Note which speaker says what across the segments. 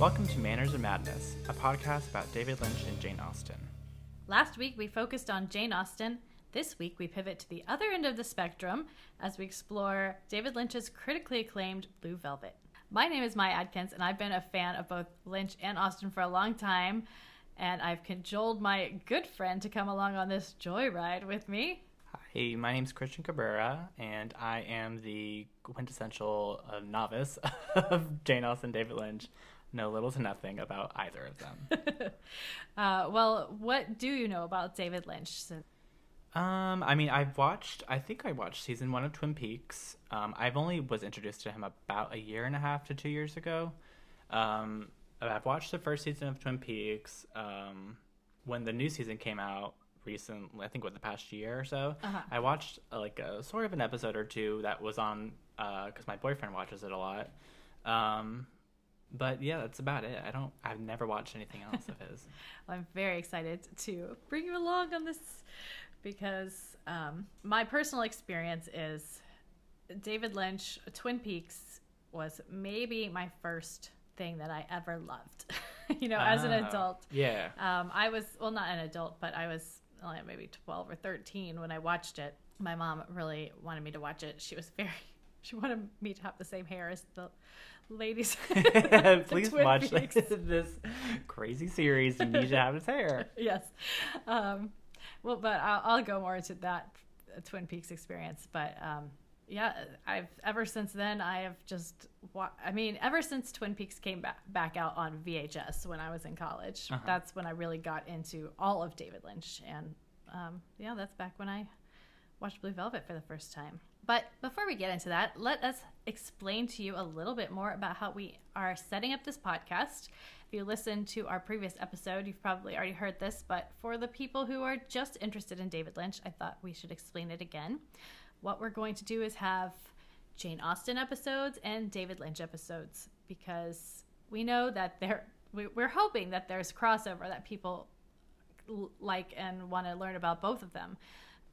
Speaker 1: Welcome to Manners and Madness, a podcast about David Lynch and Jane Austen.
Speaker 2: Last week we focused on Jane Austen. This week we pivot to the other end of the spectrum as we explore David Lynch's critically acclaimed Blue Velvet. My name is Maya Adkins, and I've been a fan of both Lynch and Austen for a long time. And I've cajoled my good friend to come along on this joyride with me.
Speaker 1: Hi, my name's Christian Cabrera, and I am the quintessential uh, novice of Jane Austen, David Lynch. Know little to nothing about either of them.
Speaker 2: uh, well, what do you know about David Lynch?
Speaker 1: Um, I mean, I've watched. I think I watched season one of Twin Peaks. Um, I've only was introduced to him about a year and a half to two years ago. Um, I've watched the first season of Twin Peaks. Um, when the new season came out recently, I think with the past year or so, uh-huh. I watched uh, like a sort of an episode or two that was on because uh, my boyfriend watches it a lot. Um, but yeah, that's about it. I don't. I've never watched anything else of his.
Speaker 2: well, I'm very excited to bring you along on this because um, my personal experience is David Lynch, Twin Peaks was maybe my first thing that I ever loved. you know, as an ah, adult.
Speaker 1: Yeah.
Speaker 2: Um, I was well, not an adult, but I was like maybe twelve or thirteen when I watched it. My mom really wanted me to watch it. She was very. She wanted me to have the same hair as the ladies.
Speaker 1: Please watch this, this crazy series. You need to have his hair.
Speaker 2: yes. Um, well, but I'll, I'll, go more into that Twin Peaks experience. But um, yeah, I've ever since then I have just wa- I mean, ever since Twin Peaks came back back out on VHS when I was in college, uh-huh. that's when I really got into all of David Lynch, and um, yeah, that's back when I watched Blue Velvet for the first time. But before we get into that, let us explain to you a little bit more about how we are setting up this podcast. If you listened to our previous episode, you've probably already heard this, but for the people who are just interested in David Lynch, I thought we should explain it again what we're going to do is have Jane Austen episodes and David Lynch episodes because we know that there we're hoping that there's crossover that people like and want to learn about both of them.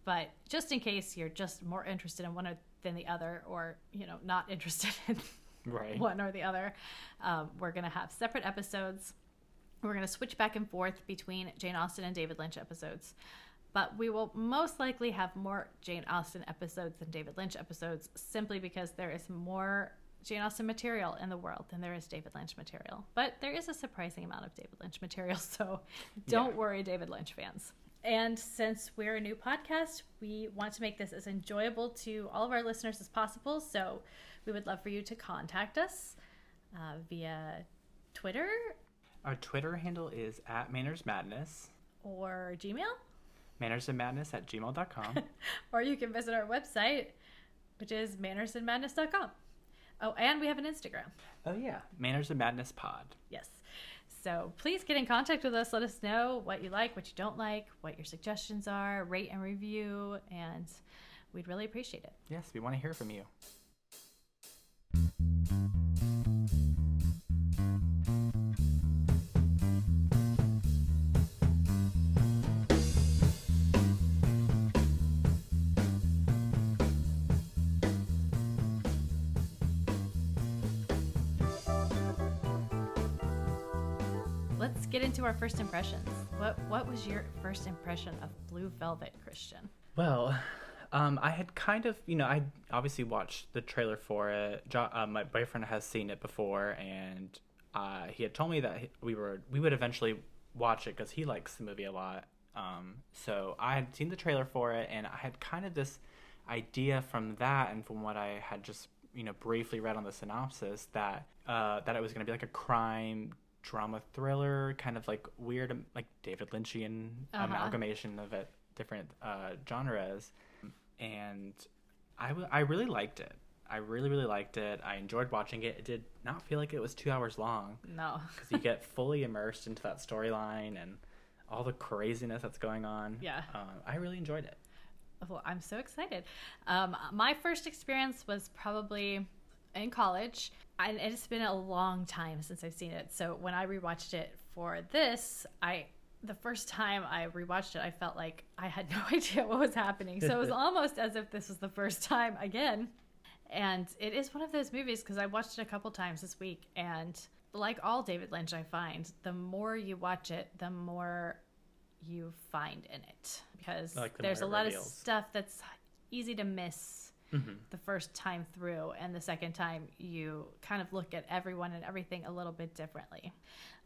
Speaker 2: But just in case you're just more interested in one than the other, or you know not interested in
Speaker 1: right.
Speaker 2: one or the other, um, we're gonna have separate episodes. We're gonna switch back and forth between Jane Austen and David Lynch episodes but we will most likely have more Jane Austen episodes than David Lynch episodes simply because there is more Jane Austen material in the world than there is David Lynch material. But there is a surprising amount of David Lynch material, so don't yeah. worry, David Lynch fans. And since we're a new podcast, we want to make this as enjoyable to all of our listeners as possible. So we would love for you to contact us uh, via Twitter.
Speaker 1: Our Twitter handle is at Manners Madness.
Speaker 2: Or Gmail
Speaker 1: mannersandmadness at gmail.com.
Speaker 2: or you can visit our website, which is mannersandmadness.com. Oh, and we have an Instagram.
Speaker 1: Oh, yeah. Manners and Madness Pod.
Speaker 2: Yes. So please get in contact with us. Let us know what you like, what you don't like, what your suggestions are, rate and review, and we'd really appreciate it.
Speaker 1: Yes, we want to hear from you.
Speaker 2: Our first impressions. What what was your first impression of Blue Velvet, Christian?
Speaker 1: Well, um, I had kind of, you know, I obviously watched the trailer for it. Jo- uh, my boyfriend has seen it before, and uh, he had told me that we were we would eventually watch it because he likes the movie a lot. Um, so I had seen the trailer for it, and I had kind of this idea from that, and from what I had just you know briefly read on the synopsis that uh, that it was going to be like a crime drama thriller, kind of like weird, like David Lynchian uh-huh. amalgamation of it, different uh, genres. And I, w- I really liked it. I really, really liked it. I enjoyed watching it. It did not feel like it was two hours long.
Speaker 2: No.
Speaker 1: Because you get fully immersed into that storyline and all the craziness that's going on.
Speaker 2: Yeah.
Speaker 1: Um, I really enjoyed it.
Speaker 2: Well, I'm so excited. Um, my first experience was probably in college. And it's been a long time since I've seen it. So when I rewatched it for this, I the first time I rewatched it, I felt like I had no idea what was happening. So it was almost as if this was the first time again. And it is one of those movies because I watched it a couple times this week, and like all David Lynch, I find the more you watch it, the more you find in it because
Speaker 1: Like the
Speaker 2: there's a lot
Speaker 1: reveals.
Speaker 2: of stuff that's easy to miss the first time through, and the second time you kind of look at everyone and everything a little bit differently.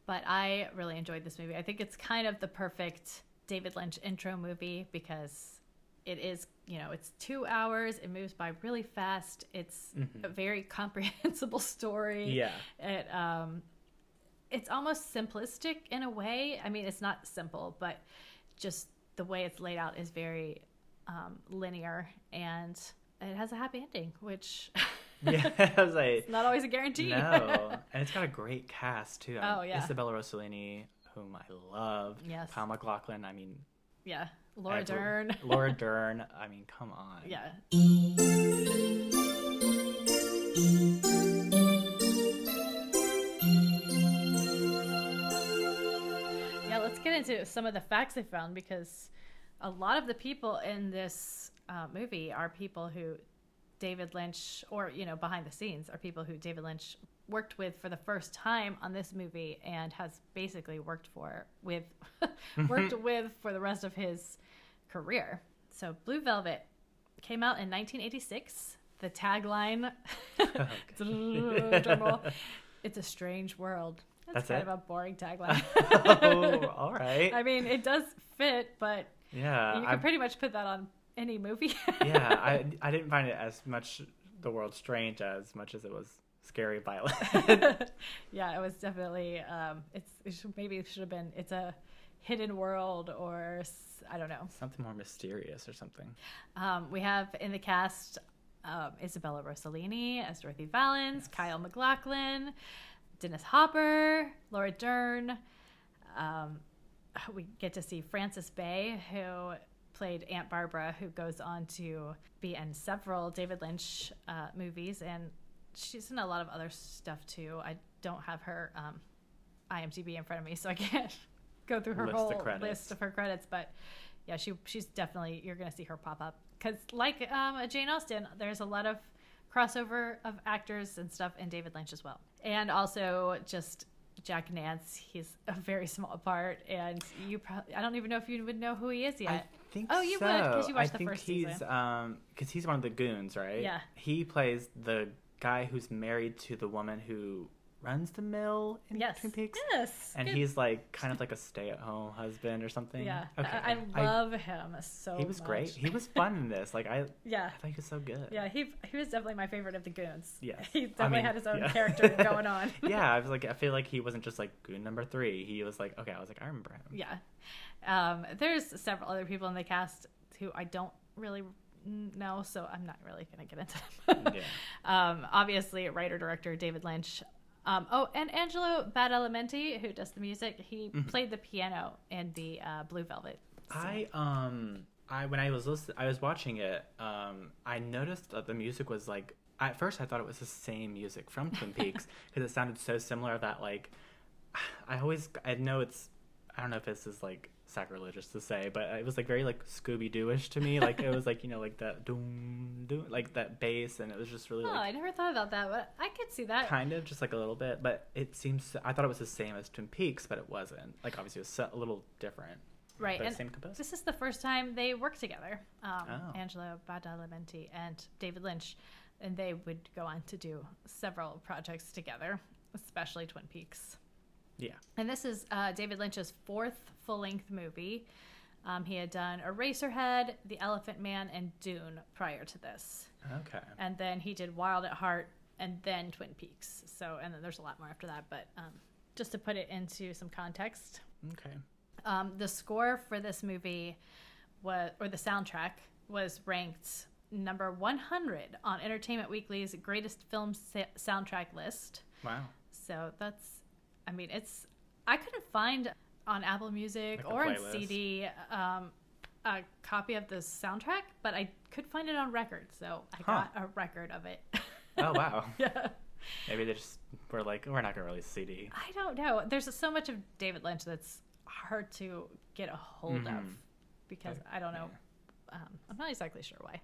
Speaker 2: But I really enjoyed this movie. I think it's kind of the perfect David Lynch intro movie because it is, you know, it's two hours. It moves by really fast. It's a very comprehensible story.
Speaker 1: Yeah.
Speaker 2: It um, it's almost simplistic in a way. I mean, it's not simple, but just the way it's laid out is very um, linear, and it has a happy ending, which
Speaker 1: Yeah. I was like,
Speaker 2: not always a guarantee.
Speaker 1: no. And it's got a great cast too.
Speaker 2: Oh, yeah.
Speaker 1: Isabella Rossellini, whom I love.
Speaker 2: Yes.
Speaker 1: Kyle MacLachlan. I mean,
Speaker 2: yeah, Laura Dern.
Speaker 1: Laura Dern. I mean, come on.
Speaker 2: Yeah. Yeah, let's get into some of the facts I found because a lot of the people in this uh, movie are people who David Lynch, or, you know, behind the scenes, are people who David Lynch worked with for the first time on this movie and has basically worked for with worked with for the rest of his career. So Blue Velvet came out in 1986. The tagline, it's a strange world. That's,
Speaker 1: That's
Speaker 2: kind
Speaker 1: it?
Speaker 2: of a boring tagline.
Speaker 1: oh, all right.
Speaker 2: I mean, it does fit, but
Speaker 1: yeah.
Speaker 2: you can pretty much put that on any movie.
Speaker 1: yeah. I, I didn't find it as much the world strange as much as it was scary violent.
Speaker 2: yeah, it was definitely. Um, it's it should, maybe it should have been. It's a hidden world, or I don't know.
Speaker 1: Something more mysterious or something.
Speaker 2: Um, we have in the cast um, Isabella Rossellini as Dorothy Vallens, Kyle MacLachlan, Dennis Hopper, Laura Dern. Um, we get to see Frances Bay, who played Aunt Barbara, who goes on to be in several David Lynch uh, movies, and she's in a lot of other stuff too. I don't have her um, IMDb in front of me, so I can't go through her
Speaker 1: List
Speaker 2: whole list of her credits. But yeah, she she's definitely you're gonna see her pop up because like um, Jane Austen, there's a lot of crossover of actors and stuff in David Lynch as well, and also just Jack Nance. He's a very small part, and you probably I don't even know if you would know who he is yet.
Speaker 1: I think
Speaker 2: Oh, you
Speaker 1: so.
Speaker 2: would, 'cause you watched
Speaker 1: I
Speaker 2: the first
Speaker 1: he's,
Speaker 2: season.
Speaker 1: um, because he's one of the goons, right?
Speaker 2: Yeah.
Speaker 1: He plays the guy who's married to the woman who runs the mill in
Speaker 2: yes,
Speaker 1: Twin Peaks.
Speaker 2: yes,
Speaker 1: And
Speaker 2: good.
Speaker 1: he's like kind of like a stay-at-home husband or something.
Speaker 2: yeah.
Speaker 1: Okay.
Speaker 2: I, I love him so.
Speaker 1: he was great. He was fun in this. Like I,
Speaker 2: Yeah.
Speaker 1: I thought he was so good.
Speaker 2: Yeah, he he was definitely my favorite of the goons.
Speaker 1: Yeah.
Speaker 2: he
Speaker 1: I
Speaker 2: definitely
Speaker 1: mean,
Speaker 2: had his own
Speaker 1: yeah.
Speaker 2: character going on.
Speaker 1: yeah, I was like, I feel like he wasn't just like goon number three. He was like, okay, I was like, I remember him.
Speaker 2: Yeah. Um, there's several other people in the cast who I don't really know, so I'm not really going to get into them.
Speaker 1: Yeah.
Speaker 2: um, obviously, writer director David Lynch. Um, oh, and Angelo Badalamenti, who does the music, he
Speaker 1: Mm-hmm.
Speaker 2: played the piano in the uh, Blue Velvet.
Speaker 1: I um I when I was listen I was watching it um I noticed that the music was like at first I thought it was the same music from Twin Peaks because it sounded so similar that like I always I know it's I don't know if this is like sacrilegious to say but it was like very like Scooby Dooish to me like it was like you know like that doom doom like that bass and it was just really
Speaker 2: Oh,
Speaker 1: like
Speaker 2: I never thought about that, but I could see that.
Speaker 1: kind of just like a little bit but it seems I thought it was the same as Twin Peaks but it wasn't like obviously it was a little different
Speaker 2: Right, and
Speaker 1: same composer
Speaker 2: this is the first time they worked together. Um,
Speaker 1: Oh.
Speaker 2: Angelo Badalamenti and David Lynch, and they would go on to do several projects together, especially Twin Peaks.
Speaker 1: Yeah
Speaker 2: And this is uh, David Lynch's fourth full-length movie. Um, he had done Eraserhead, The Elephant Man, and Dune prior to this,
Speaker 1: okay
Speaker 2: and then he did Wild at Heart, and then Twin Peaks. So, and then there's a lot more after that, but um, just to put it into some context,
Speaker 1: okay
Speaker 2: um, the score for this movie was, or the soundtrack was ranked number 100 on Entertainment Weekly's greatest film sa- soundtrack list.
Speaker 1: wow
Speaker 2: So that's, I mean, it's, I couldn't find on Apple Music
Speaker 1: Like
Speaker 2: or
Speaker 1: on.
Speaker 2: CD um, a copy of the soundtrack, but I could find it on record. So I
Speaker 1: Huh.
Speaker 2: got a record of it.
Speaker 1: Oh wow.
Speaker 2: yeah.
Speaker 1: Maybe they just were like, we're not gonna release CD.
Speaker 2: I don't know. There's so much of David Lynch that's hard to get a hold of
Speaker 1: Mhm.
Speaker 2: because I don't know. Um, I'm not exactly sure why,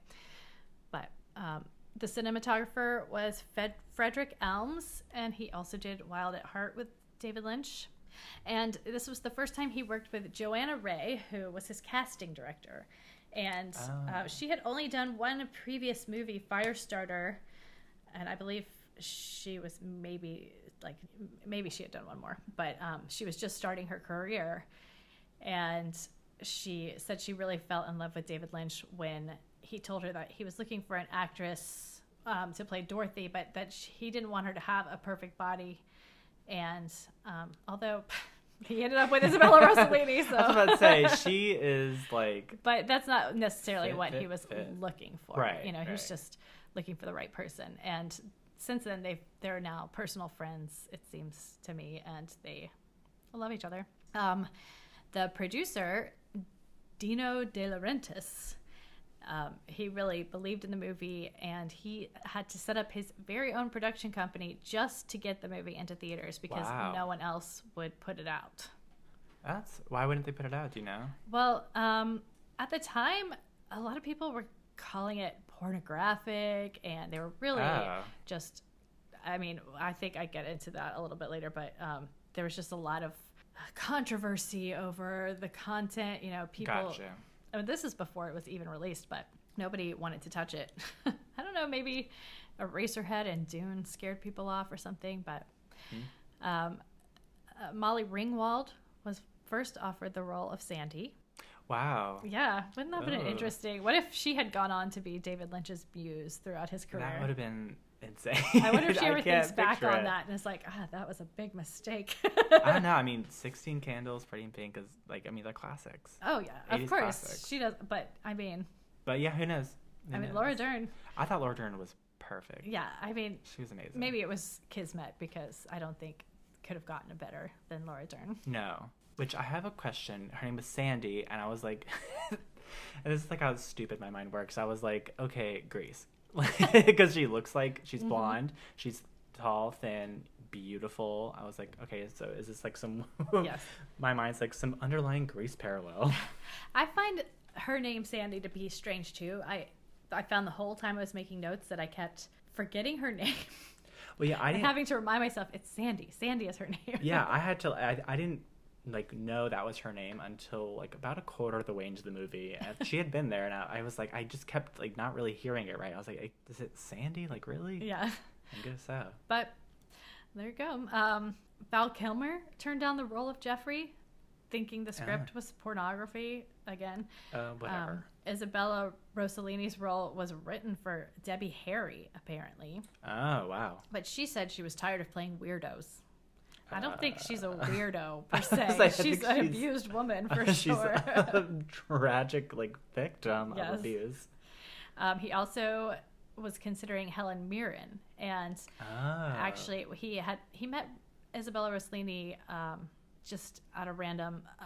Speaker 2: but um, The cinematographer was Fed- Frederick Elmes, and he also did Wild at Heart with David Lynch. And this was the first time he worked with Johanna Ray, who was his casting director. And uh,
Speaker 1: Oh.
Speaker 2: she had only done one previous movie, Firestarter, and I believe she was maybe like maybe she had done one more, but um, she was just starting her career, and she said she really fell in love with David Lynch when he told her that he was looking for an actress um, to play Dorothy, but that she, he didn't want her to have a perfect body, and um, although he ended up with Isabella Rossellini, so
Speaker 1: I was about to say she is like
Speaker 2: but that's not necessarily
Speaker 1: Fit,
Speaker 2: what he was
Speaker 1: fit.
Speaker 2: looking for.
Speaker 1: Right,
Speaker 2: You know, he was just looking for the right person. And since then, they they're now personal friends. It seems to me, and they love each other. Um, the producer, Dino De Laurentiis. Um, he really believed in the movie and he had to set up his very own production company just to get the movie into theaters because
Speaker 1: Wow.
Speaker 2: no one else would put it out.
Speaker 1: that's why wouldn't they put it out? Do you know?
Speaker 2: Well, um, at the time, a lot of people were calling it pornographic, and they were really
Speaker 1: Oh.
Speaker 2: just. I mean, I think I get into that a little bit later, but um, there was just a lot of controversy over the content. You know, people.
Speaker 1: Gotcha.
Speaker 2: I mean, this is before it was even released, but nobody wanted to touch it. I don't know, maybe Eraserhead and Dune scared people off or something, but um, uh, Molly Ringwald was first offered the role of Sandy.
Speaker 1: Wow.
Speaker 2: Yeah, wouldn't that have been
Speaker 1: Ugh.
Speaker 2: interesting? What if she had gone on to be David Lynch's muse throughout his career?
Speaker 1: That would have been insane.
Speaker 2: I wonder if she ever thinks back on
Speaker 1: it.
Speaker 2: that and is like, ah, that was a big mistake.
Speaker 1: I don't know. I mean, Sixteen Candles, Pretty in Pink is like I mean they're classics.
Speaker 2: Oh yeah, of course
Speaker 1: classics.
Speaker 2: she does. But I mean,
Speaker 1: But yeah, who knows? Who
Speaker 2: I mean,
Speaker 1: knows?
Speaker 2: Laura Dern.
Speaker 1: I thought Laura Dern was perfect.
Speaker 2: Yeah, I mean,
Speaker 1: She was amazing.
Speaker 2: maybe it was Kismet because I don't think could have gotten a better than Laura Dern.
Speaker 1: No. Which I have a question. Her name was Sandy, and I was like, and this is like how stupid my mind works. I was like, okay, Grease, because she looks like she's
Speaker 2: Mm-hmm.
Speaker 1: blonde, she's tall, thin, beautiful. I was like, okay, so is this like some?
Speaker 2: Yes.
Speaker 1: my mind's like some underlying Grease parallel.
Speaker 2: I find her name Sandy to be strange too. I I found the whole time I was making notes that I kept forgetting her name
Speaker 1: well, yeah, I didn't.
Speaker 2: having to remind myself it's Sandy. Sandy is her name.
Speaker 1: yeah, I had to. I, I didn't like know that was her name until like about a quarter of the way into the movie. And she had been there, and I, I was like, I just kept like not really hearing it right. I was like, is it Sandy? Like really?
Speaker 2: yeah.
Speaker 1: I guess so.
Speaker 2: But there you go. Um, Val Kilmer turned down the role of Jeffrey, thinking the script was pornography again.
Speaker 1: Uh, whatever.
Speaker 2: Um, Isabella Rossellini's role was written for Debbie Harry, apparently,
Speaker 1: oh wow.
Speaker 2: but she said she was tired of playing weirdos. I don't think she's a
Speaker 1: Uh,
Speaker 2: weirdo per se.
Speaker 1: like,
Speaker 2: she's an
Speaker 1: she's-
Speaker 2: abused woman for
Speaker 1: She's
Speaker 2: sure.
Speaker 1: a tragic like victim
Speaker 2: Yes.
Speaker 1: of abuse.
Speaker 2: um, he also was considering Helen Mirren, and
Speaker 1: Oh.
Speaker 2: actually he had he met Isabella Rossellini um, just at a random uh,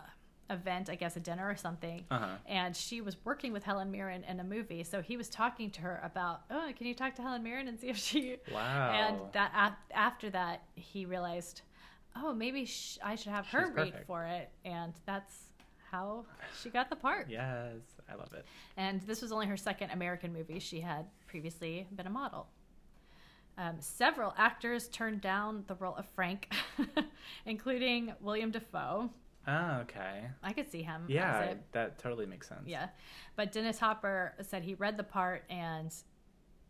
Speaker 2: event, I guess a dinner or something.
Speaker 1: Uh huh.
Speaker 2: And she was working with Helen Mirren in a movie, so he was talking to her about, oh, can you talk to Helen Mirren and see if she?
Speaker 1: Wow.
Speaker 2: And that after that, he realized, oh, maybe sh- I should have her read for it, and that's how she got the part.
Speaker 1: Yes, I love it.
Speaker 2: And this was only her second American movie. She had previously been a model. Um, several actors turned down the role of Frank, including William Dafoe.
Speaker 1: Oh, okay.
Speaker 2: I could see him.
Speaker 1: Yeah, that totally makes sense.
Speaker 2: Yeah. But Dennis Hopper said he read the part and,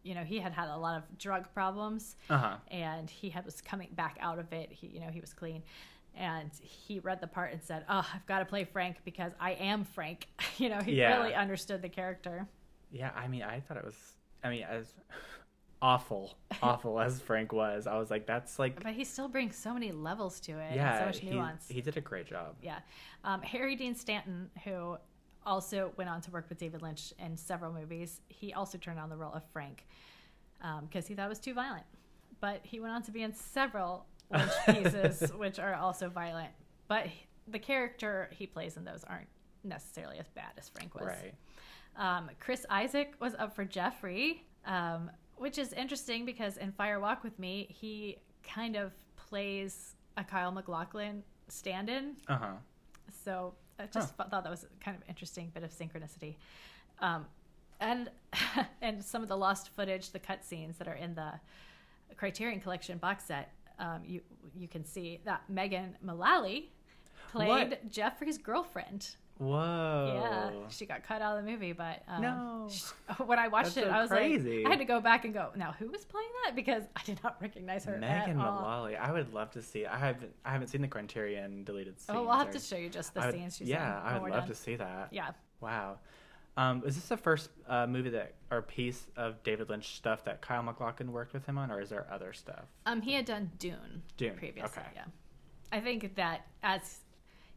Speaker 2: you know, he had had a lot of drug problems
Speaker 1: Uh huh.
Speaker 2: and he had, was coming back out of it. He, you know, he was clean. And he read the part and said, Oh, I've got to play Frank because I am Frank. you know, he
Speaker 1: Yeah.
Speaker 2: really understood the character.
Speaker 1: Yeah, I mean, I thought it was. I mean, as awful, awful as Frank was, I was like, that's like,
Speaker 2: But he still brings so many levels to it
Speaker 1: yeah,
Speaker 2: and so much
Speaker 1: he,
Speaker 2: nuance.
Speaker 1: he did a great job.
Speaker 2: Yeah. Um, Harry Dean Stanton, who also went on to work with David Lynch in several movies, he also turned on the role of Frank because he thought it was too violent. But he went on to be in several Lynch pieces, which are also violent. But the character he plays in those aren't necessarily as bad as Frank was.
Speaker 1: Right.
Speaker 2: Um, Chris Isaak was up for Jeffrey, um, which is interesting because in Fire Walk with Me, he kind of plays a Kyle MacLachlan stand in.
Speaker 1: Uh huh.
Speaker 2: So I just thought that was kind of interesting bit of synchronicity. Um, and and some of the lost footage, the cutscenes that are in the Criterion Collection box set, um, you you can see that Megan Mullally played
Speaker 1: What?
Speaker 2: Jeffrey's girlfriend.
Speaker 1: Whoa.
Speaker 2: Yeah, she got cut out of the movie, but um,
Speaker 1: No.
Speaker 2: sh- when I watched
Speaker 1: That's
Speaker 2: it,
Speaker 1: so
Speaker 2: I was
Speaker 1: crazy.
Speaker 2: like, I had to go back and go, now who was playing that? Because I did not recognize her
Speaker 1: Megan. Mullally. I would love to see. I haven't. I haven't seen the Criterion deleted scenes.
Speaker 2: Oh, we'll have
Speaker 1: or-
Speaker 2: to show you just the
Speaker 1: would-
Speaker 2: scenes she's
Speaker 1: yeah,
Speaker 2: in.
Speaker 1: I would love
Speaker 2: done.
Speaker 1: to see that.
Speaker 2: Yeah.
Speaker 1: Wow. Um, is this the first uh, movie that or piece of David Lynch stuff that Kyle MacLachlan worked with him on, or is there other stuff?
Speaker 2: Um, he had done Dune.
Speaker 1: Dune,
Speaker 2: previously.
Speaker 1: okay.
Speaker 2: Yeah, I think that as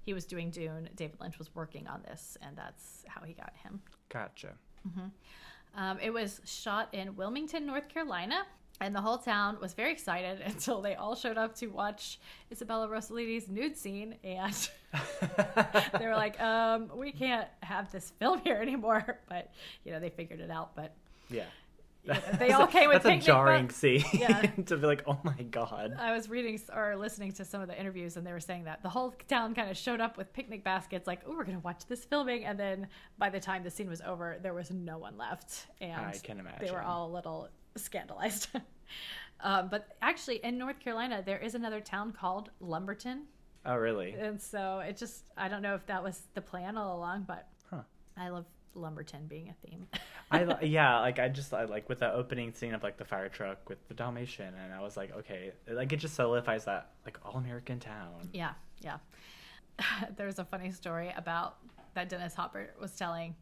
Speaker 2: he was doing Dune, David Lynch was working on this, and that's how he got him.
Speaker 1: Gotcha.
Speaker 2: Um, it was shot in Wilmington, North Carolina, and the whole town was very excited until they all showed up to watch Isabella Rossellini's nude scene, and they were like, um, "We can't have this film here anymore." But you know, they figured it out. But
Speaker 1: Yeah.
Speaker 2: They all came with
Speaker 1: That's a jarring
Speaker 2: books.
Speaker 1: scene
Speaker 2: Yeah.
Speaker 1: to be like, oh my god.
Speaker 2: I was reading or listening to some of the interviews, and they were saying that the whole town kind of showed up with picnic baskets, like, "Oh, we're gonna watch this filming," and then by the time the scene was over, there was no one left, and
Speaker 1: I can imagine
Speaker 2: they were all a little scandalized. um, but actually, in North Carolina, there is another town called Lumberton,
Speaker 1: Oh really?
Speaker 2: and so it just I don't know if that was the plan all along, but
Speaker 1: Huh.
Speaker 2: I love Lumberton being a theme.
Speaker 1: I yeah, like I just I like with the opening scene of like the fire truck with the Dalmatian, and I was like, okay, like it just solidifies that like all American town.
Speaker 2: Yeah, yeah. There's a funny story about that Dennis Hopper was telling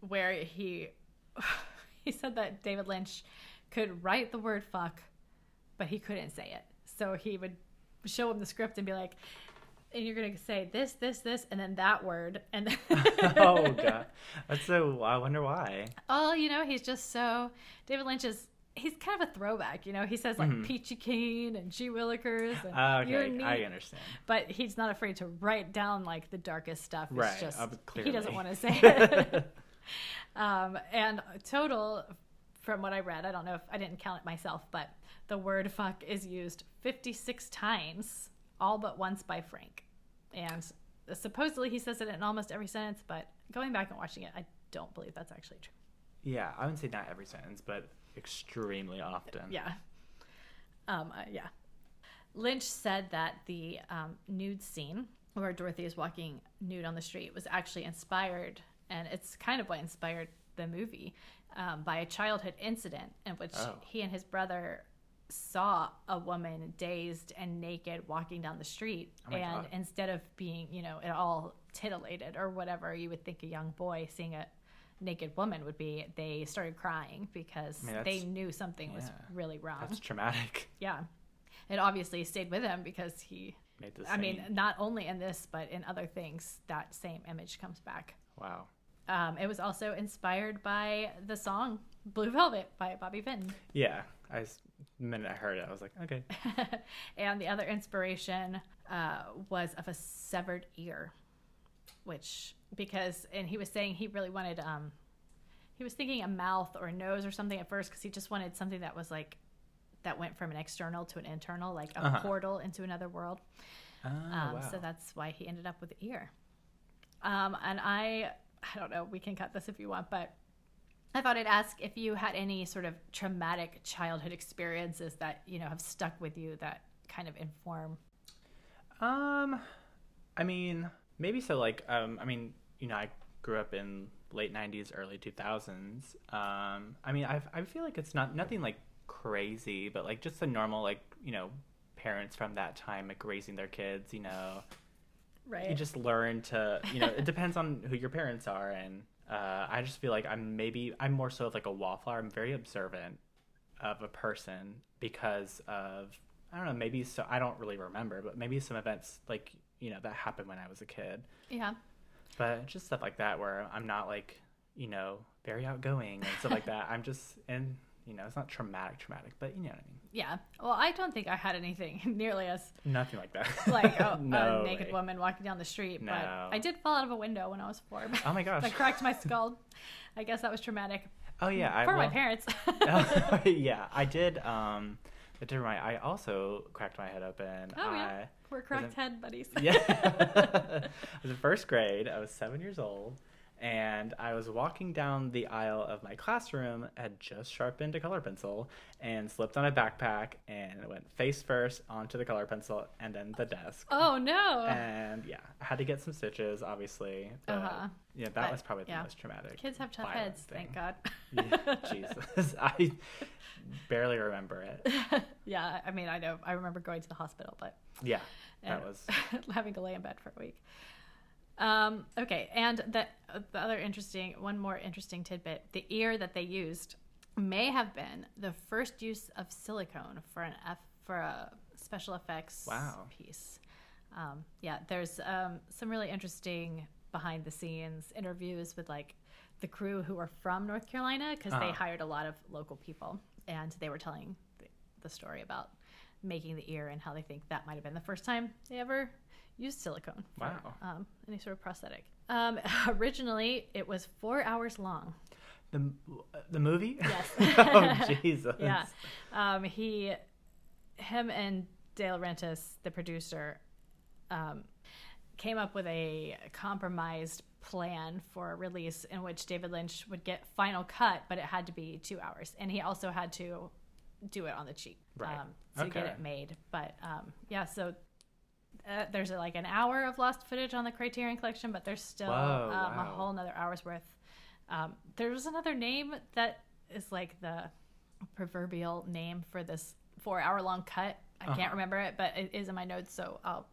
Speaker 2: where he he said that David Lynch could write the word fuck, but he couldn't say it. So he would show him the script and be like, and you're gonna say this, this, this, and then that word, and then
Speaker 1: oh god, that's so. I wonder why.
Speaker 2: Oh, you know, he's just so David Lynch is he's kind of a throwback, you know. He says like
Speaker 1: Mhm.
Speaker 2: Peachy Keen and G Willikers and you
Speaker 1: okay. I understand.
Speaker 2: but he's not afraid to write down like the darkest stuff. It's
Speaker 1: Right,
Speaker 2: just
Speaker 1: uh,
Speaker 2: he doesn't want to say it. um, and total, from what I read, I don't know if I didn't count it myself, but the word "fuck" is used 56 times, all but once by Frank, and supposedly he says it in almost every sentence. But going back and watching it, I don't believe that's actually true.
Speaker 1: Yeah, I wouldn't say not every sentence, but extremely often.
Speaker 2: Yeah. Um, uh, yeah. Lynch said that the um, nude scene where Dorothy is walking nude on the street was actually inspired, and it's kind of what inspired the movie, um, by a childhood incident in which
Speaker 1: Oh.
Speaker 2: he and his brother saw a woman dazed and naked walking down the street.
Speaker 1: Oh
Speaker 2: and
Speaker 1: God.
Speaker 2: instead of being, you know, at all titillated or whatever you would think a young boy seeing a naked woman would be, they started crying because
Speaker 1: I mean,
Speaker 2: they knew something was really wrong.
Speaker 1: That's traumatic.
Speaker 2: Yeah. It obviously stayed with him because he,
Speaker 1: Made the
Speaker 2: I mean, not only in this, but in other things, that same image comes back.
Speaker 1: wow.
Speaker 2: Um, it was also inspired by the song Blue Velvet by Bobby Vinton.
Speaker 1: Yeah, I s- the minute I heard it, I was like, okay.
Speaker 2: and the other inspiration uh, was of a severed ear, which, because, and he was saying he really wanted, um, he was thinking a mouth or a nose or something at first because he just wanted something that was like, that went from an external to an internal, like a
Speaker 1: Uh-huh.
Speaker 2: portal into another world.
Speaker 1: Oh,
Speaker 2: Um,
Speaker 1: wow.
Speaker 2: So that's why he ended up with the ear. Um, and I, I don't know, we can cut this if you want, but I thought I'd ask if you had any sort of traumatic childhood experiences that, you know, have stuck with you that kind of inform.
Speaker 1: Um, I mean, maybe so. Like, um, I mean, you know, I grew up in late '90s, early 2000s. Um, I mean, I I feel like it's not nothing like crazy, but like just the normal, like you know, parents from that time like raising their kids. You know,
Speaker 2: Right.
Speaker 1: you just learn to, you know, it depends on who your parents are, and uh, I just feel like I'm maybe I'm more so of like a wallflower. I'm very observant of a person because of I don't know, maybe so I don't really remember, but maybe some events like you know that happened when I was a kid,
Speaker 2: yeah.
Speaker 1: but just stuff like that where I'm not like you know very outgoing and stuff like that. I'm just and you know it's not traumatic, traumatic, but you know what I mean.
Speaker 2: Yeah. Well, I don't think I had anything nearly as
Speaker 1: Nothing like that.
Speaker 2: like a,
Speaker 1: No
Speaker 2: a naked
Speaker 1: way.
Speaker 2: woman walking down the street,
Speaker 1: No.
Speaker 2: but I did fall out of a window when I was four.
Speaker 1: Oh my gosh.
Speaker 2: I cracked my skull. I guess that was traumatic
Speaker 1: Oh yeah, I,
Speaker 2: for my
Speaker 1: well-
Speaker 2: parents.
Speaker 1: yeah, I did. Um, I did remind. I also cracked my head open.
Speaker 2: Oh, yeah.
Speaker 1: I,
Speaker 2: We're cracked head buddies.
Speaker 1: yeah. I was in first grade. I was seven years old, and I was walking down the aisle of my classroom, had just sharpened a color pencil, and slipped on a backpack and went face first onto the color pencil and then the desk.
Speaker 2: Oh no!
Speaker 1: And yeah, I had to get some stitches, obviously.
Speaker 2: Uh-huh.
Speaker 1: yeah, that
Speaker 2: But,
Speaker 1: was probably the most traumatic.
Speaker 2: Kids have tough heads, thank. God.
Speaker 1: Yeah, Jesus, I barely remember it.
Speaker 2: yeah, I mean, I know. I remember going to the hospital, but
Speaker 1: Yeah, that was
Speaker 2: having to lay in bed for a week. Um, okay, and the the other interesting, one more interesting tidbit: the ear that they used may have been the first use of silicone for an F for a special effects
Speaker 1: Wow.
Speaker 2: piece. Um, yeah, there's um, some really interesting behind the scenes interviews with like the crew who were from North Carolina because they
Speaker 1: Uh-huh.
Speaker 2: hired a lot of local people, and they were telling the, the story about making the ear and how they think that might have been the first time they ever used silicone for
Speaker 1: Wow.
Speaker 2: um, any sort of prosthetic. Um, originally, it was four hours long.
Speaker 1: the the movie.
Speaker 2: Yes.
Speaker 1: oh Jesus.
Speaker 2: Yeah, um, he, him, and De Laurentiis, the producer, um, came up with a compromised plan for a release in which David Lynch would get final cut, but it had to be two hours, and he also had to do it on the cheap
Speaker 1: Right.
Speaker 2: um, to get it made. But um, yeah, so. Uh, there's like an hour of lost footage on the Criterion Collection, but there's still
Speaker 1: Whoa,
Speaker 2: um, a whole another hour's worth. Um, there was another name that is like the proverbial name for this four hour long cut. I
Speaker 1: Uh-huh.
Speaker 2: can't remember it, but it is in my notes, so I'll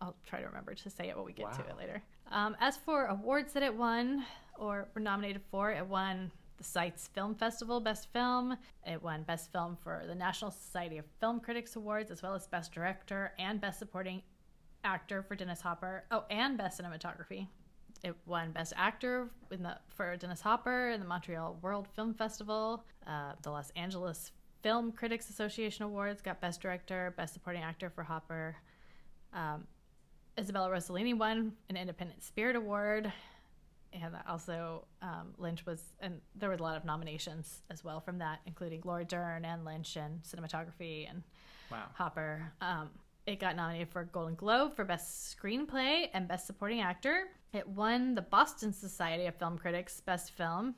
Speaker 2: I'll try to remember to say it when we get to it later. Um, as for awards that it won or were nominated for, it won the Sitges Film Festival Best Film. It won Best Film for the National Society of Film Critics Awards, as well as Best Director and Best Supporting Actor for Dennis Hopper. Oh, and Best Cinematography. It won Best Actor in the, for Dennis Hopper in the Montreal World Film Festival. Uh, the Los Angeles Film Critics Association Awards got Best Director, Best Supporting Actor for Hopper. Um, Isabella Rossellini won an Independent Spirit Award. And also, um, Lynch was, and there was a lot of nominations as well from that, including Laura Dern and Lynch and cinematography and
Speaker 1: Wow.
Speaker 2: Hopper. Um, it got nominated for a Golden Globe for Best Screenplay and Best Supporting Actor. It won the Boston Society of Film Critics Best Film.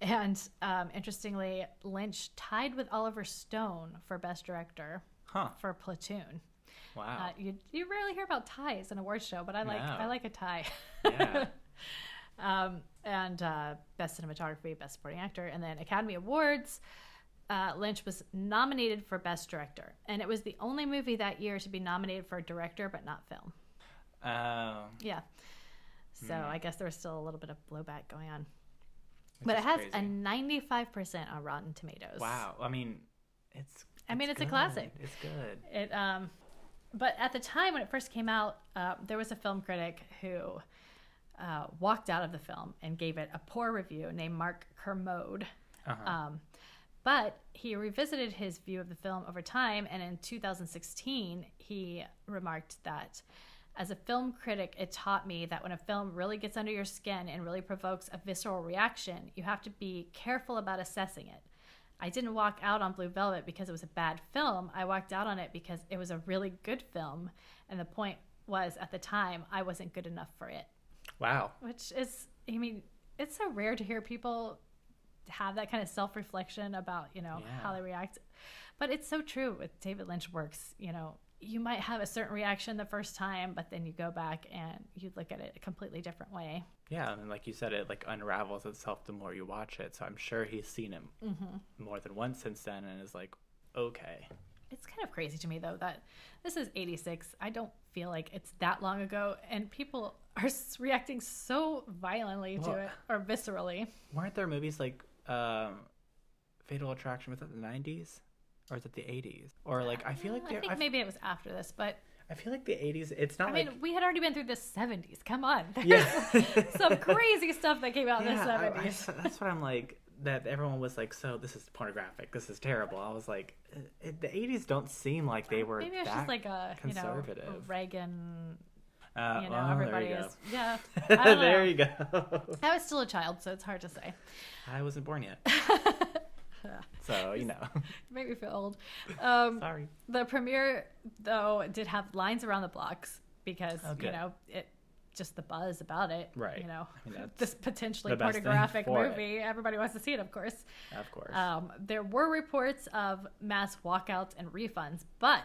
Speaker 2: And um, interestingly, Lynch tied with Oliver Stone for Best Director
Speaker 1: Huh.
Speaker 2: for Platoon.
Speaker 1: Wow.
Speaker 2: Uh, you you rarely hear about ties in a award show, but I like
Speaker 1: No.
Speaker 2: I like a tie.
Speaker 1: Yeah.
Speaker 2: um, and uh, best cinematography, best supporting actor, and then Academy Awards. Uh, Lynch was nominated for best director, and it was the only movie that year to be nominated for a director but not film.
Speaker 1: Oh.
Speaker 2: Yeah. So
Speaker 1: Hmm.
Speaker 2: I guess there was still a little bit of blowback going on.
Speaker 1: which
Speaker 2: but it has
Speaker 1: crazy.
Speaker 2: a 95% on Rotten Tomatoes.
Speaker 1: Wow. I mean, it's.
Speaker 2: I mean, it's a classic.
Speaker 1: It's good.
Speaker 2: It um, but at the time when it first came out, uh, there was a film critic who uh, walked out of the film and gave it a poor review named Mark Kermode.
Speaker 1: Uh-huh.
Speaker 2: Um, but he revisited his view of the film over time, and in 2016, he remarked that as a film critic, it taught me that when a film really gets under your skin and really provokes a visceral reaction, you have to be careful about assessing it. I didn't walk out on Blue Velvet because it was a bad film. I walked out on it because it was a really good film. And the point was, at the time, I wasn't good enough for it.
Speaker 1: wow.
Speaker 2: Which is, I mean, it's so rare to hear people have that kind of self reflection about, you know,
Speaker 1: Yeah.
Speaker 2: how they react. But it's so true with David Lynch works. You know, you might have a certain reaction the first time, but then you go back and you look at it a completely different way.
Speaker 1: Yeah, and like you said, it like unravels itself the more you watch it. So I'm sure he's seen him
Speaker 2: Mm-hmm.
Speaker 1: more than once since then, and is like, okay,
Speaker 2: It's kind of crazy to me though that this is 86. I don't feel like it's that long ago and people are reacting so violently to it or viscerally.
Speaker 1: weren't there movies like um, Fatal Attraction? Was that the '90s, or is it the '80s? Or like I feel like
Speaker 2: I think maybe it was after this, but
Speaker 1: I feel like the '80s. It's not
Speaker 2: I mean, we had already been through the 70s. Come on. There's
Speaker 1: yeah.
Speaker 2: some crazy stuff that came out in the 70s.
Speaker 1: I- that's what I'm like. That everyone was like, so this is pornographic. This is terrible. I was like, it, the '80s don't seem like they were
Speaker 2: Maybe it's just like a, you know,
Speaker 1: conservative.
Speaker 2: Reagan,
Speaker 1: Uh,
Speaker 2: you know,
Speaker 1: well,
Speaker 2: everybody
Speaker 1: there you
Speaker 2: is. Yeah.
Speaker 1: go.
Speaker 2: I don't
Speaker 1: there you go.
Speaker 2: I was still a child, so it's hard to say.
Speaker 1: I wasn't born yet, so you know.
Speaker 2: Make me feel old. Um,
Speaker 1: Sorry.
Speaker 2: The premiere, though, did have lines around the blocks because
Speaker 1: Oh,
Speaker 2: you know it just the buzz about it.
Speaker 1: Right.
Speaker 2: You know,
Speaker 1: I mean,
Speaker 2: this potentially
Speaker 1: the best thing
Speaker 2: pornographic
Speaker 1: for it.
Speaker 2: movie. Everybody wants to see it, of course.
Speaker 1: Of course.
Speaker 2: Um, there were reports of mass walkouts and refunds, but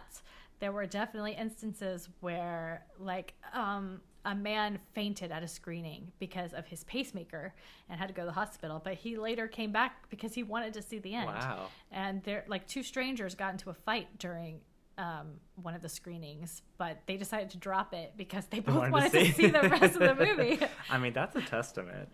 Speaker 2: there were definitely instances where, like, um, a man fainted at a screening because of his pacemaker and had to go to the hospital. But he later came back because he wanted to see the end.
Speaker 1: wow.
Speaker 2: And there, like, two strangers got into a fight during um, one of the screenings, but they decided to drop it because they both
Speaker 1: wanted to
Speaker 2: wanted to
Speaker 1: see.
Speaker 2: see. the rest of the movie.
Speaker 1: I mean, that's a testament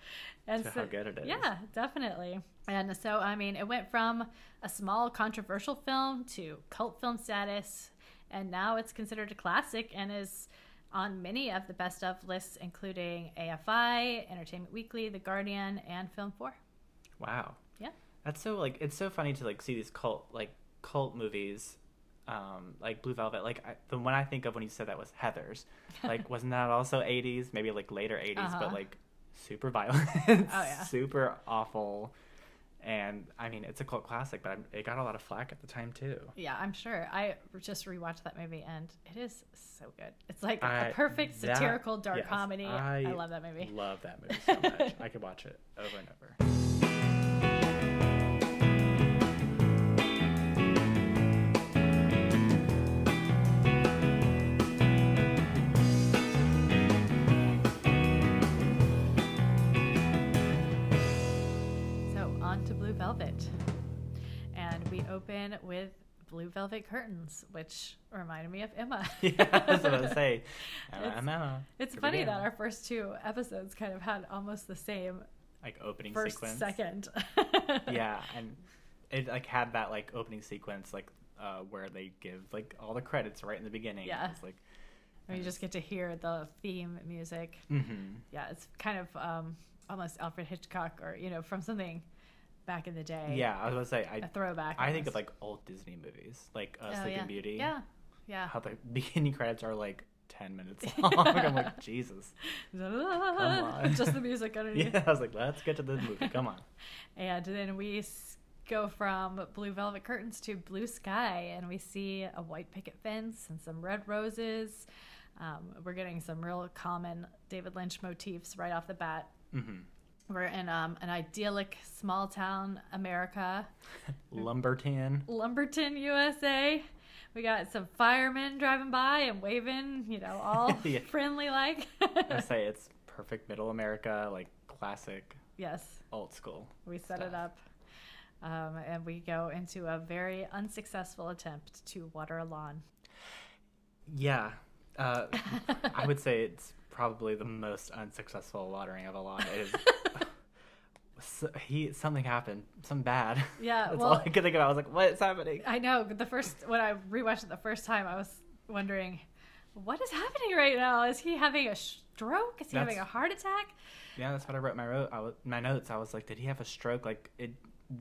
Speaker 2: and
Speaker 1: to how good it is.
Speaker 2: yeah, definitely. And so, I mean, it went from a small controversial film to cult film status, and now it's considered a classic and is on many of the best of lists, including AFI, Entertainment Weekly, The Guardian, and Film 4.
Speaker 1: Wow.
Speaker 2: Yeah.
Speaker 1: That's so like it's so funny to like see these cult like cult movies, um, like Blue Velvet. Like I, the one I think of when you said that was Heather's. Like wasn't that also eighties? Maybe like later 80s
Speaker 2: Uh-huh.
Speaker 1: but like super violent,
Speaker 2: yeah.
Speaker 1: super awful. And I mean, it's a cult classic, but it got a lot of flack at the time too.
Speaker 2: Yeah, I'm sure. I just rewatched that movie, and it is so good. It's like
Speaker 1: I-
Speaker 2: a perfect
Speaker 1: that-
Speaker 2: satirical dark
Speaker 1: yes,
Speaker 2: comedy. I,
Speaker 1: I
Speaker 2: love that movie.
Speaker 1: I love that movie so much. I could watch it over and over.
Speaker 2: open with Blue Velvet curtains, which reminded me of Emma.
Speaker 1: yeah, that's what I was say. Emma,
Speaker 2: It's-
Speaker 1: Emma,
Speaker 2: It's funny that our first two episodes kind of had almost the same
Speaker 1: like opening
Speaker 2: first
Speaker 1: sequence.
Speaker 2: second.
Speaker 1: yeah, and it like had that like opening sequence like uh, where they give like all the credits right in the beginning.
Speaker 2: Yeah.
Speaker 1: It's like,
Speaker 2: Where you just get to hear the theme music.
Speaker 1: mm-hmm.
Speaker 2: Yeah, it's kind of um, almost Alfred Hitchcock or, you know, from something back in the day.
Speaker 1: yeah. I was gonna say
Speaker 2: A
Speaker 1: I
Speaker 2: throwback.
Speaker 1: I think of like old Disney movies like uh,
Speaker 2: Oh,
Speaker 1: Sleeping
Speaker 2: yeah.
Speaker 1: Beauty.
Speaker 2: Yeah. Yeah.
Speaker 1: How the beginning credits are like ten minutes long. I'm like Jesus. on.
Speaker 2: Just the music underneath.
Speaker 1: Yeah, I was like, let's get to the movie. Come on.
Speaker 2: And then we go from blue velvet curtains to blue sky, and we see a white picket fence and some red roses. Um, we're getting some real common David Lynch motifs right off the bat.
Speaker 1: hmm
Speaker 2: We're in um, an idyllic small town America,
Speaker 1: Lumberton.
Speaker 2: Lumberton, USA. We got some firemen driving by and waving, you know, all
Speaker 1: Yeah.
Speaker 2: friendly like.
Speaker 1: I say it's perfect middle America, like classic
Speaker 2: yes.
Speaker 1: old school.
Speaker 2: We set it up. Um, and we go into a very unsuccessful attempt to water a lawn.
Speaker 1: Yeah, uh, I would say it's probably the hmm. most unsuccessful watering of a lawn. It is. so, he something happened, something bad.
Speaker 2: Yeah,
Speaker 1: That's
Speaker 2: well-
Speaker 1: all I could think of. I was like, "What's happening?"
Speaker 2: I know the first when I rewatched it the first time, I was wondering, what is happening right now? Is he having a stroke? Is he having a heart attack?
Speaker 1: Yeah, that's what I wrote my wrote. I was, my notes. I was like, "Did he have a stroke?" Like it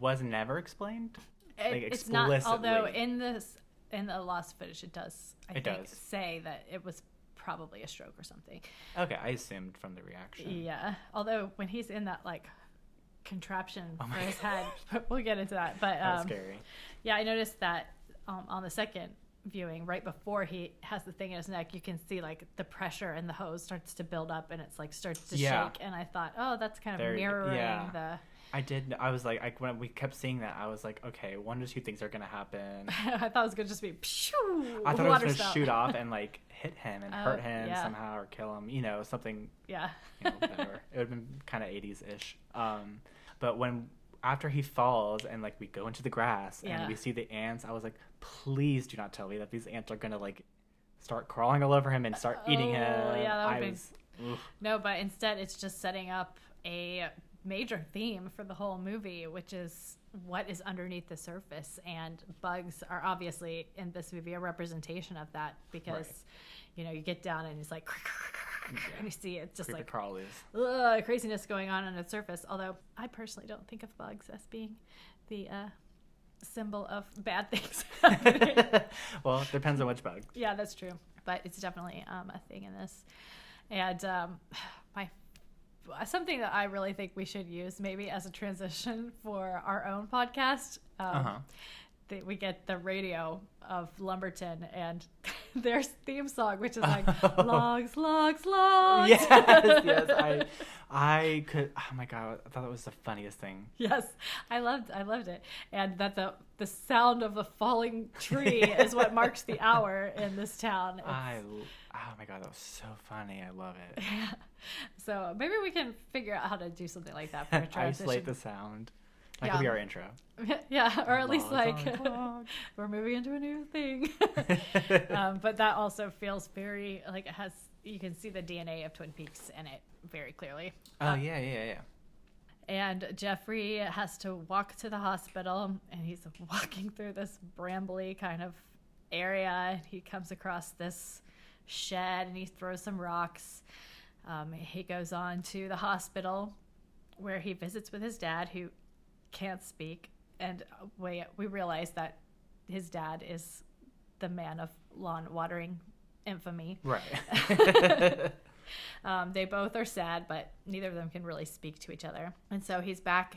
Speaker 1: was never explained.
Speaker 2: It-
Speaker 1: Like,
Speaker 2: it's not. Although
Speaker 1: explicitly.
Speaker 2: in this in the lost footage, it does. I
Speaker 1: It
Speaker 2: think
Speaker 1: does.
Speaker 2: say that it was probably a stroke or something.
Speaker 1: Okay, I assumed from the reaction.
Speaker 2: Yeah. Although when he's in that like contraption
Speaker 1: Oh
Speaker 2: for his head, but we'll get into that. But um,
Speaker 1: scary.
Speaker 2: Yeah, I noticed that um, on the second viewing, right before he has the thing in his neck, you can see like the pressure and the hose starts to build up and it's like starts to
Speaker 1: Yeah.
Speaker 2: shake. And I thought, oh, that's kind of
Speaker 1: There-
Speaker 2: mirroring
Speaker 1: yeah. I did. I was like, I, when we kept seeing that, I was like, okay, one or two things are gonna happen.
Speaker 2: I thought it was gonna just be, pshoo,
Speaker 1: I thought it was gonna shoot off and like hit him and
Speaker 2: Oh,
Speaker 1: hurt him
Speaker 2: yeah.
Speaker 1: somehow or kill him. You know, something
Speaker 2: Yeah.
Speaker 1: you know, whatever. it would have been kind of 80s ish. Um, but when after he falls and like we go into the grass
Speaker 2: Yeah.
Speaker 1: and we see the ants, I was like, please do not tell me that these ants are gonna like start crawling all over him and start eating
Speaker 2: Oh,
Speaker 1: him.
Speaker 2: yeah, that would've
Speaker 1: I
Speaker 2: been-
Speaker 1: was, oof.
Speaker 2: No, but instead it's just setting up a major theme for the whole movie, which is what is underneath the surface. And bugs are obviously in this movie a representation of that because,
Speaker 1: Right.
Speaker 2: you know, you get down and it's like, and you see it's just
Speaker 1: creepy
Speaker 2: like
Speaker 1: crawlies.
Speaker 2: ugh, craziness going on on the surface. Although I personally don't think of bugs as being the uh, symbol of bad things.
Speaker 1: well, it depends on which bug.
Speaker 2: Yeah, that's true. But it's definitely um, a thing in this. And um, something that I really think we should use maybe as a transition for our own podcast. Um,
Speaker 1: Uh huh.
Speaker 2: The, we get the radio of Lumberton and their theme song, which is like logs, logs, logs.
Speaker 1: yes, yes. I, I could. Oh my god, I thought that was the funniest thing.
Speaker 2: Yes, I loved, I loved it, and that the the sound of the falling tree is what marks the hour in this town. It's-
Speaker 1: I. Oh my god, that was so funny. I love it. Yeah.
Speaker 2: so maybe we can figure out how to do something like that for a transition.
Speaker 1: Isolate the sound. That
Speaker 2: Yeah.
Speaker 1: could be our intro.
Speaker 2: yeah, or at least like we're moving into a new thing. um, but that also feels very like it has. You can see the DNA of Twin Peaks in it very clearly.
Speaker 1: oh yeah, yeah, yeah.
Speaker 2: And Jeffrey has to walk to the hospital, and he's walking through this brambly kind of area. And he comes across this shed, and he throws some rocks. Um, he goes on to the hospital, where he visits with his dad, who can't speak. And we we realize that his dad is the man of lawn watering infamy.
Speaker 1: Right.
Speaker 2: Um, they both are sad, but neither of them can really speak to each other. And so he's back,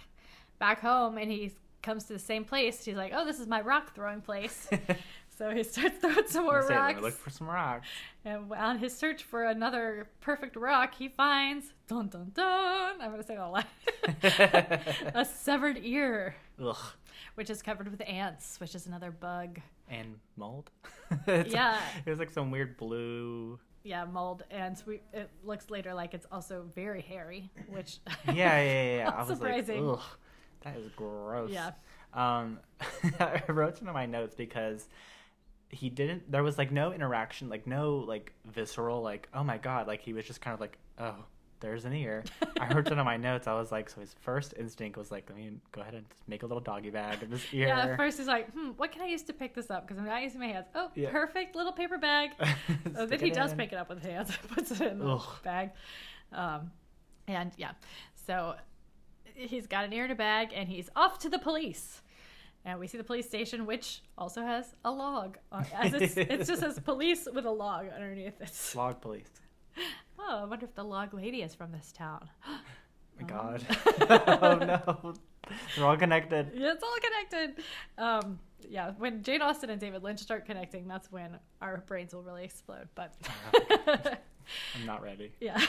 Speaker 2: back home, and he comes to the same place. He's like, "Oh, this is my rock throwing place." so he starts throwing some more
Speaker 1: Say, let me
Speaker 2: rocks.
Speaker 1: look for some rocks.
Speaker 2: And on his search for another perfect rock, he finds dun dun dun. I'm gonna say that loud. a severed ear,
Speaker 1: Ugh.
Speaker 2: which is covered with ants, which is another bug.
Speaker 1: And mold.
Speaker 2: Yeah.
Speaker 1: It was like some weird blue.
Speaker 2: Yeah, mold, and we, it looks later like it's also very hairy, which
Speaker 1: Yeah, yeah, yeah. yeah. I was
Speaker 2: surprising.
Speaker 1: like, ugh, that is gross.
Speaker 2: Yeah.
Speaker 1: Um, I wrote it in my notes because he didn't. There was like no interaction, like no like visceral, like oh my god, like he was just kind of like oh. There's an ear. I heard it on my notes. I was like, so his first instinct was like, let me go ahead and just make a little doggy bag of this ear.
Speaker 2: Yeah, at first he's like, hmm, what can I use to pick this up? Because I'm not using my hands. Oh,
Speaker 1: Yeah.
Speaker 2: perfect little paper bag. then he does
Speaker 1: in.
Speaker 2: pick it up with his hands and puts it in the
Speaker 1: Ugh.
Speaker 2: bag. Um, and yeah, so he's got an ear in a bag and he's off to the police. And we see the police station, which also has a log. On, as it's, it just says police with a log underneath it.
Speaker 1: Log police.
Speaker 2: Oh, I wonder if the log lady is from this town.
Speaker 1: Oh my god. oh no. They're all connected.
Speaker 2: Yeah, it's all connected. Um, yeah, when Jane Austen and David Lynch start connecting, that's when our brains will really explode. But
Speaker 1: I'm not ready.
Speaker 2: yeah.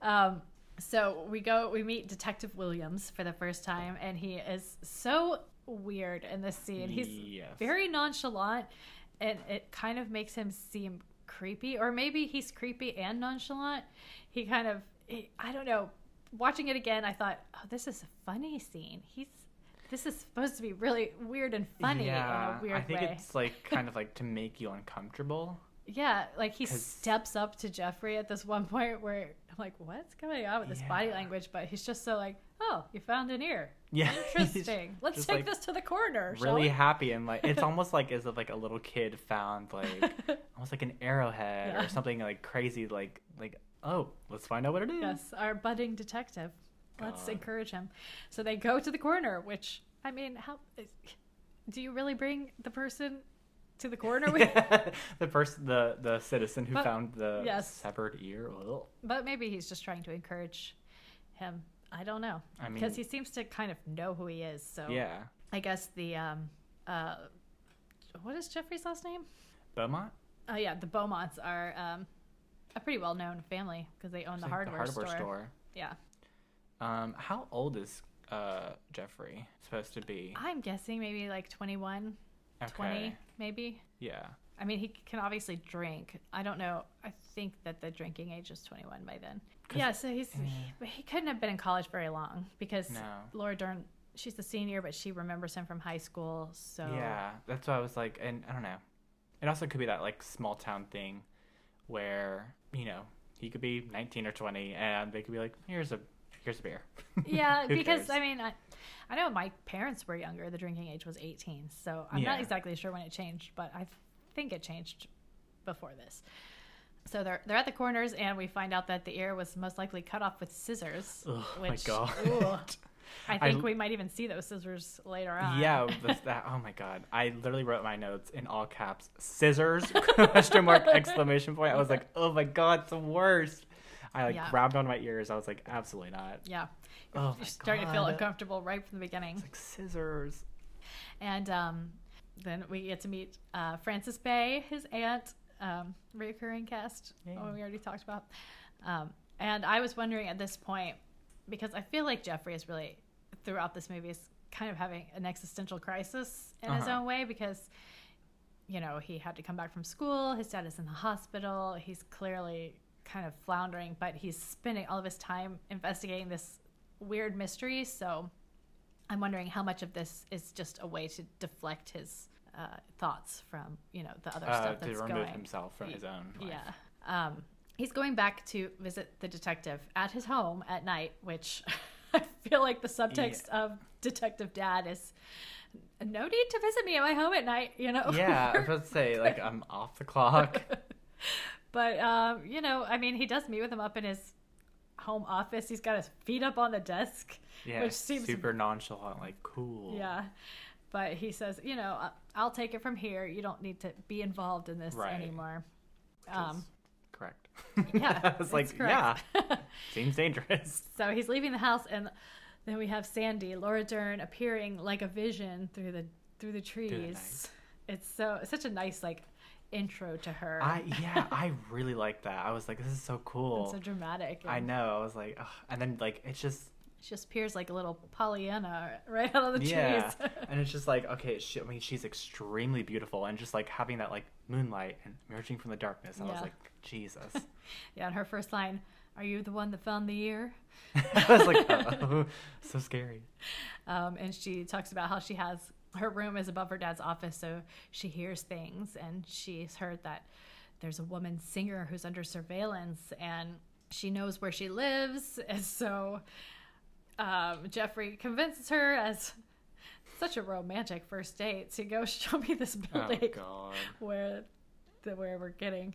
Speaker 2: um, so we go, we meet Detective Williams for the first time, and he is so weird in this scene. He's
Speaker 1: Yes.
Speaker 2: very nonchalant, and it kind of makes him seem creepy, or maybe he's creepy and nonchalant. He kind of, he, I don't know. Watching it again, I thought, oh, this is a funny scene. He's, this is supposed to be really weird and funny in a weird
Speaker 1: I think
Speaker 2: way.
Speaker 1: it's like kind of like to make you uncomfortable.
Speaker 2: Yeah, like he steps up to Jeffrey at this one point where I'm like, what's going on with this body language? But he's just so like, oh, you found an ear.
Speaker 1: Yeah.
Speaker 2: Interesting. Let's take
Speaker 1: like,
Speaker 2: this to the coroner.
Speaker 1: really happy and like it's almost like as if like a little kid found like almost like an arrowhead
Speaker 2: Yeah.
Speaker 1: or something like crazy like like oh let's find out what it is.
Speaker 2: yes, our budding detective. Let's encourage him. So they go to the coroner, which I mean, how do you really bring the person to the coroner with?
Speaker 1: the person the the citizen who
Speaker 2: But-
Speaker 1: found the
Speaker 2: yes.
Speaker 1: severed ear. Ugh.
Speaker 2: but maybe he's just trying to encourage him. I don't know
Speaker 1: I mean
Speaker 2: because he seems to kind of know who he is. So
Speaker 1: yeah.
Speaker 2: I guess the um uh what is Jeffrey's last name?
Speaker 1: Beaumont?
Speaker 2: Oh yeah, the Beaumonts are um a pretty well known family because they own the
Speaker 1: Like
Speaker 2: hardware, store.
Speaker 1: store.
Speaker 2: Yeah,
Speaker 1: Um how old is uh Jeffrey supposed to be?
Speaker 2: I'm guessing maybe like 21, 20
Speaker 1: Okay.
Speaker 2: Maybe.
Speaker 1: Yeah.
Speaker 2: I mean, he can obviously drink. I don't know. I think that the drinking age is 21 by then. Yeah, so he's
Speaker 1: yeah.
Speaker 2: he, he couldn't have been in college very long because
Speaker 1: No.
Speaker 2: Laura Dern, she's the senior, but she remembers him from high school. So
Speaker 1: Yeah, that's why I was like, and I don't know. It also could be that like small town thing, where you know he could be 19 or 20, and they could be like, here's a here's a beer.
Speaker 2: Yeah, because
Speaker 1: cares?
Speaker 2: I mean, I, I know my parents were younger. The drinking age was 18, so I'm
Speaker 1: Yeah.
Speaker 2: not exactly sure when it changed, but I think it changed before this. So they're they're at the corners, and we find out that the ear was most likely cut off with scissors.
Speaker 1: Oh my god.
Speaker 2: ooh, I
Speaker 1: I
Speaker 2: think
Speaker 1: l-
Speaker 2: we might even see those scissors later on.
Speaker 1: Yeah, that's that. Oh my god! I literally wrote my notes in all caps: scissors question mark exclamation point. I was like, oh my god, it's the worst. I like
Speaker 2: Yeah.
Speaker 1: grabbed on my ears. I was like, absolutely not.
Speaker 2: yeah.
Speaker 1: Oh
Speaker 2: You're starting to feel uncomfortable right from the beginning.
Speaker 1: It's like scissors.
Speaker 2: And um, then we get to meet uh, Frances Bay, his aunt, um, reoccurring cast,
Speaker 1: Yeah.
Speaker 2: one we already talked about. Um, and I was wondering at this point, because I feel like Jeffrey is really, throughout this movie, is kind of having an existential crisis in his
Speaker 1: Uh-huh.
Speaker 2: own way because, you know, he had to come back from school, his dad is in the hospital, he's clearly kind of floundering, but he's spending all of his time investigating this weird mystery. So I'm wondering how much of this is just a way to deflect his uh, thoughts from, you know, the other
Speaker 1: Uh,
Speaker 2: stuff
Speaker 1: to
Speaker 2: that's
Speaker 1: remove
Speaker 2: going.
Speaker 1: himself from his own. Life.
Speaker 2: Yeah. Um, he's going back to visit the detective at his home at night, which I feel like the subtext of Detective Dad is no need to visit me at my home at night, you know?
Speaker 1: Yeah, I was about to say like I'm off the clock.
Speaker 2: but, um, you know, I mean, he does meet with him up in his home office. He's got his feet up on the desk.
Speaker 1: Yeah,
Speaker 2: Which seems-
Speaker 1: super nonchalant, like cool.
Speaker 2: Yeah. But he says, you know, "I- I'll take it from here. You don't need to be involved in this
Speaker 1: Right.
Speaker 2: anymore. Um,
Speaker 1: correct.
Speaker 2: yeah,
Speaker 1: I was like,
Speaker 2: correct.
Speaker 1: yeah, seems dangerous.
Speaker 2: So he's leaving the house, and then we have Sandy, Laura Dern, appearing like a vision through the through the trees. It's so it's such a nice like intro to her.
Speaker 1: I yeah, I really like that. I was like, this is so cool.
Speaker 2: It's so dramatic.
Speaker 1: I know. I was like, Ugh. and then like it's just
Speaker 2: She just appears like a little Pollyanna right out of the
Speaker 1: yeah,
Speaker 2: trees.
Speaker 1: and it's just like okay, she, I mean, she's extremely beautiful, and just like having that like moonlight and emerging from the darkness. I was like, Jesus.
Speaker 2: yeah, and her first line, "Are you the one that found the ear?"
Speaker 1: I was like, oh, so scary.
Speaker 2: Um, and she talks about how she has her room is above her dad's office, so she hears things, and she's heard that there's a woman singer who's under surveillance, and she knows where she lives, and so um, Jeffrey convinces her as such a romantic first date to go show me this
Speaker 1: Oh
Speaker 2: building
Speaker 1: God.
Speaker 2: where the where we're getting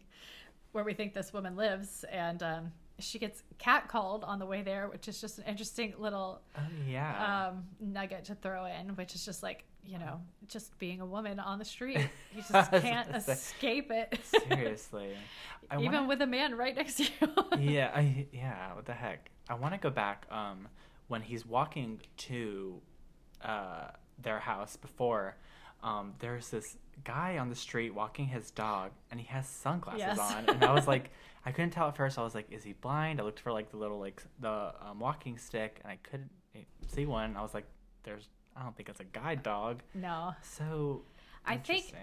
Speaker 2: where we think this woman lives, and um, she gets catcalled on the way there, which is just an interesting little
Speaker 1: Oh yeah.
Speaker 2: um, nugget to throw in, which is just like you know, just being a woman on the street. You just can't escape it.
Speaker 1: Seriously. I
Speaker 2: Even
Speaker 1: wanna-
Speaker 2: with a man right next to you.
Speaker 1: yeah, I yeah, what the heck? I want to go back um when he's walking to uh their house before um there's this guy on the street walking his dog and he has sunglasses
Speaker 2: Yes.
Speaker 1: on and I was like I couldn't tell at first. I was like is he blind? I looked for like the little like the um, walking stick and I couldn't eh, see one. I was like there's I don't think it's a guide dog.
Speaker 2: no.
Speaker 1: So
Speaker 2: I think-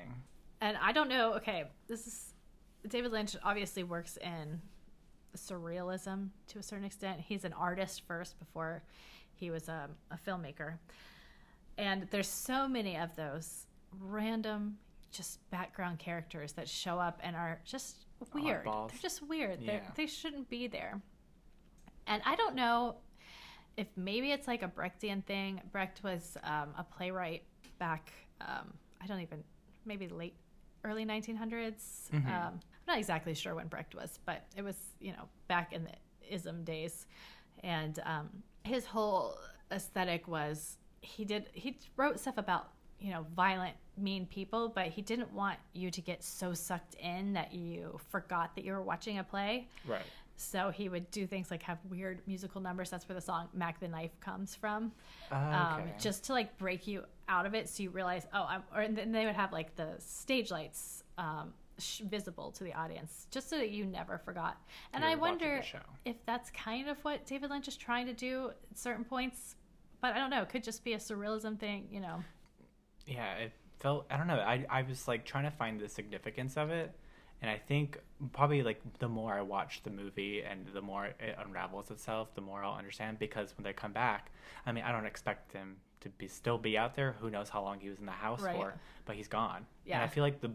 Speaker 2: And I don't know. Okay, this is David Lynch obviously works in surrealism to a certain extent. He's an artist first before he was a, a filmmaker. And there's so many of those random just background characters that show up and are just weird.
Speaker 1: Oddballs.
Speaker 2: They're just weird. They're, They shouldn't be there. And I don't know if maybe it's like a Brechtian thing. Brecht was um, a playwright back, um, I don't even, maybe late, early 1900s.
Speaker 1: Mhm.
Speaker 2: Um, I'm not exactly sure when Brecht was, but it was, you know, back in the ism days. And um, his whole aesthetic was he did, he wrote stuff about, you know, violent, mean people, but he didn't want you to get so sucked in that you forgot that you were watching a play.
Speaker 1: Right.
Speaker 2: So he would do things like have weird musical numbers. That's where the song "Mack the Knife" comes from,
Speaker 1: Oh,
Speaker 2: um, just to like break you out of it, so you realize, oh, I'm. Or and then they would have like the stage lights um, sh- visible to the audience, just so that you never forgot. And I
Speaker 1: were watching the
Speaker 2: wonder if that's kind of what David Lynch is trying to do at certain points. But I don't know. It could just be a surrealism thing, you know.
Speaker 1: yeah it felt i don't know I, I was like trying to find the significance of it and i think probably like the more i watch the movie and the more it unravels itself the more i'll understand because when they come back i mean i don't expect him to be still be out there who knows how long he was in the house
Speaker 2: Right.
Speaker 1: for but he's gone
Speaker 2: Yeah.
Speaker 1: and i feel like the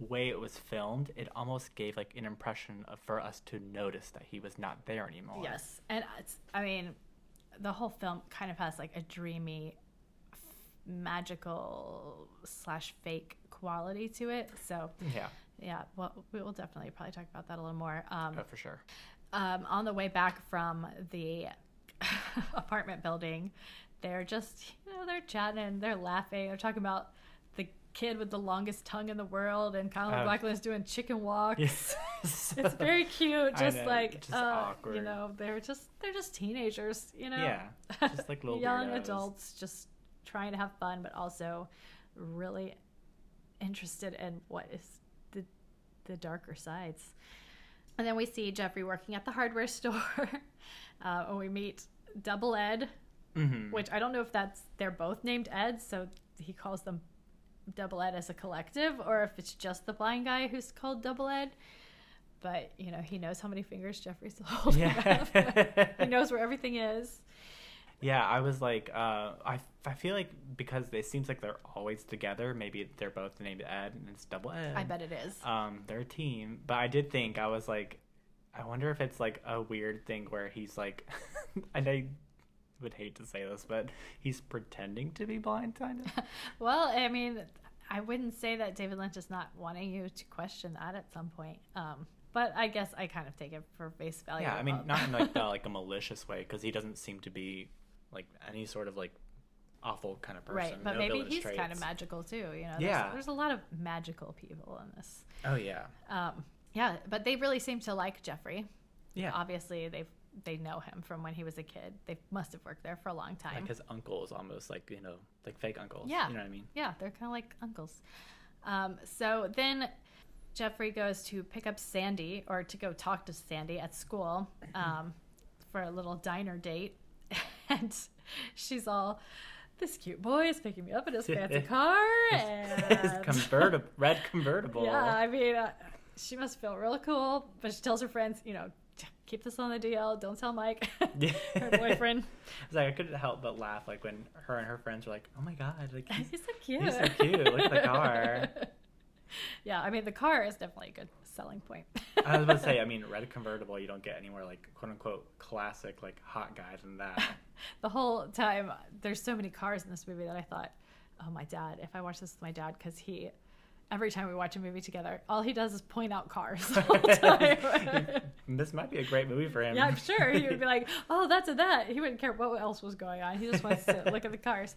Speaker 1: way it was filmed it almost gave like an impression of for us to notice that he was not there anymore
Speaker 2: Yes, and it's. I mean, the whole film kind of has like a dreamy, magical slash fake quality to it. So
Speaker 1: yeah
Speaker 2: yeah, well, we will definitely probably talk about that a little more. Um,
Speaker 1: oh, for sure
Speaker 2: um, on the way back from the apartment building, they're just you know they're chatting, they're laughing, they're talking about the kid with the longest tongue in the world, and Kyle
Speaker 1: Oh.
Speaker 2: MacLachlan is doing chicken walks.
Speaker 1: yes
Speaker 2: It's very cute, just
Speaker 1: know,
Speaker 2: like
Speaker 1: just
Speaker 2: uh, you know, they're just they're just teenagers, you know.
Speaker 1: yeah just like little
Speaker 2: young
Speaker 1: weirdos.
Speaker 2: adults just trying to have fun, but also really interested in what is the darker sides. And then we see Jeffrey working at the hardware store, uh, and we meet Double Ed,
Speaker 1: Mhm.
Speaker 2: which I don't know if that's they're both named Ed, so he calls them Double Ed as a collective, or if it's just the blind guy who's called Double Ed. But you know, he knows how many fingers Jeffrey's holding.
Speaker 1: Yeah.
Speaker 2: up. he knows where everything is.
Speaker 1: Yeah, I was like, uh, I, I feel like because it seems like they're always together, maybe they're both named Ed and it's double Ed.
Speaker 2: I bet it is.
Speaker 1: Um, they're a team. But I did think, I was like, I wonder if it's like a weird thing where he's like, and I would hate to say this, but he's pretending to be blind, kind of.
Speaker 2: Well, I mean, I wouldn't say that David Lynch is not wanting you to question that at some point. Um, but I guess I kind of take it for face value.
Speaker 1: yeah, I mean, not in like the, like a malicious way, because he doesn't seem to be like any sort of like awful kind of person.
Speaker 2: right, but
Speaker 1: no
Speaker 2: maybe he's kind of magical too. You know, there's,
Speaker 1: Yeah.
Speaker 2: there's a lot of magical people in this.
Speaker 1: Oh yeah,
Speaker 2: Um, yeah, but they really seem to like Jeffrey.
Speaker 1: yeah.
Speaker 2: Obviously, they've they know him from when he was a kid. They must have worked there for a long time.
Speaker 1: Like his uncle is almost like you know like fake uncles.
Speaker 2: Yeah.
Speaker 1: you know what I mean.
Speaker 2: Yeah, they're kind of like uncles. Um, so then Jeffrey goes to pick up Sandy or to go talk to Sandy at school um, for a little diner date. And she's all, this cute boy is picking me up in his fancy car.
Speaker 1: His convertible, red convertible.
Speaker 2: yeah, I mean, uh, she must feel real cool. But she tells her friends, you know, keep this on the DL. Don't tell Mike, her boyfriend.
Speaker 1: It's like I couldn't help but laugh, like when her and her friends were like, "Oh my god, like he's,
Speaker 2: He's so cute.
Speaker 1: he's so cute. Look at the car."
Speaker 2: yeah, I mean, the car is definitely a good selling point.
Speaker 1: I was about to say, I mean, red convertible, you don't get anywhere like quote unquote classic like hot guy than that.
Speaker 2: the whole time, there's so many cars in this movie that I thought, oh, my dad, if I watch this with my dad, because he, every time we watch a movie together, all he does is point out cars
Speaker 1: this might be a great movie for him.
Speaker 2: yeah, I'm sure he would be like, "Oh, that's a that." He wouldn't care what else was going on. He just wants to look at the cars.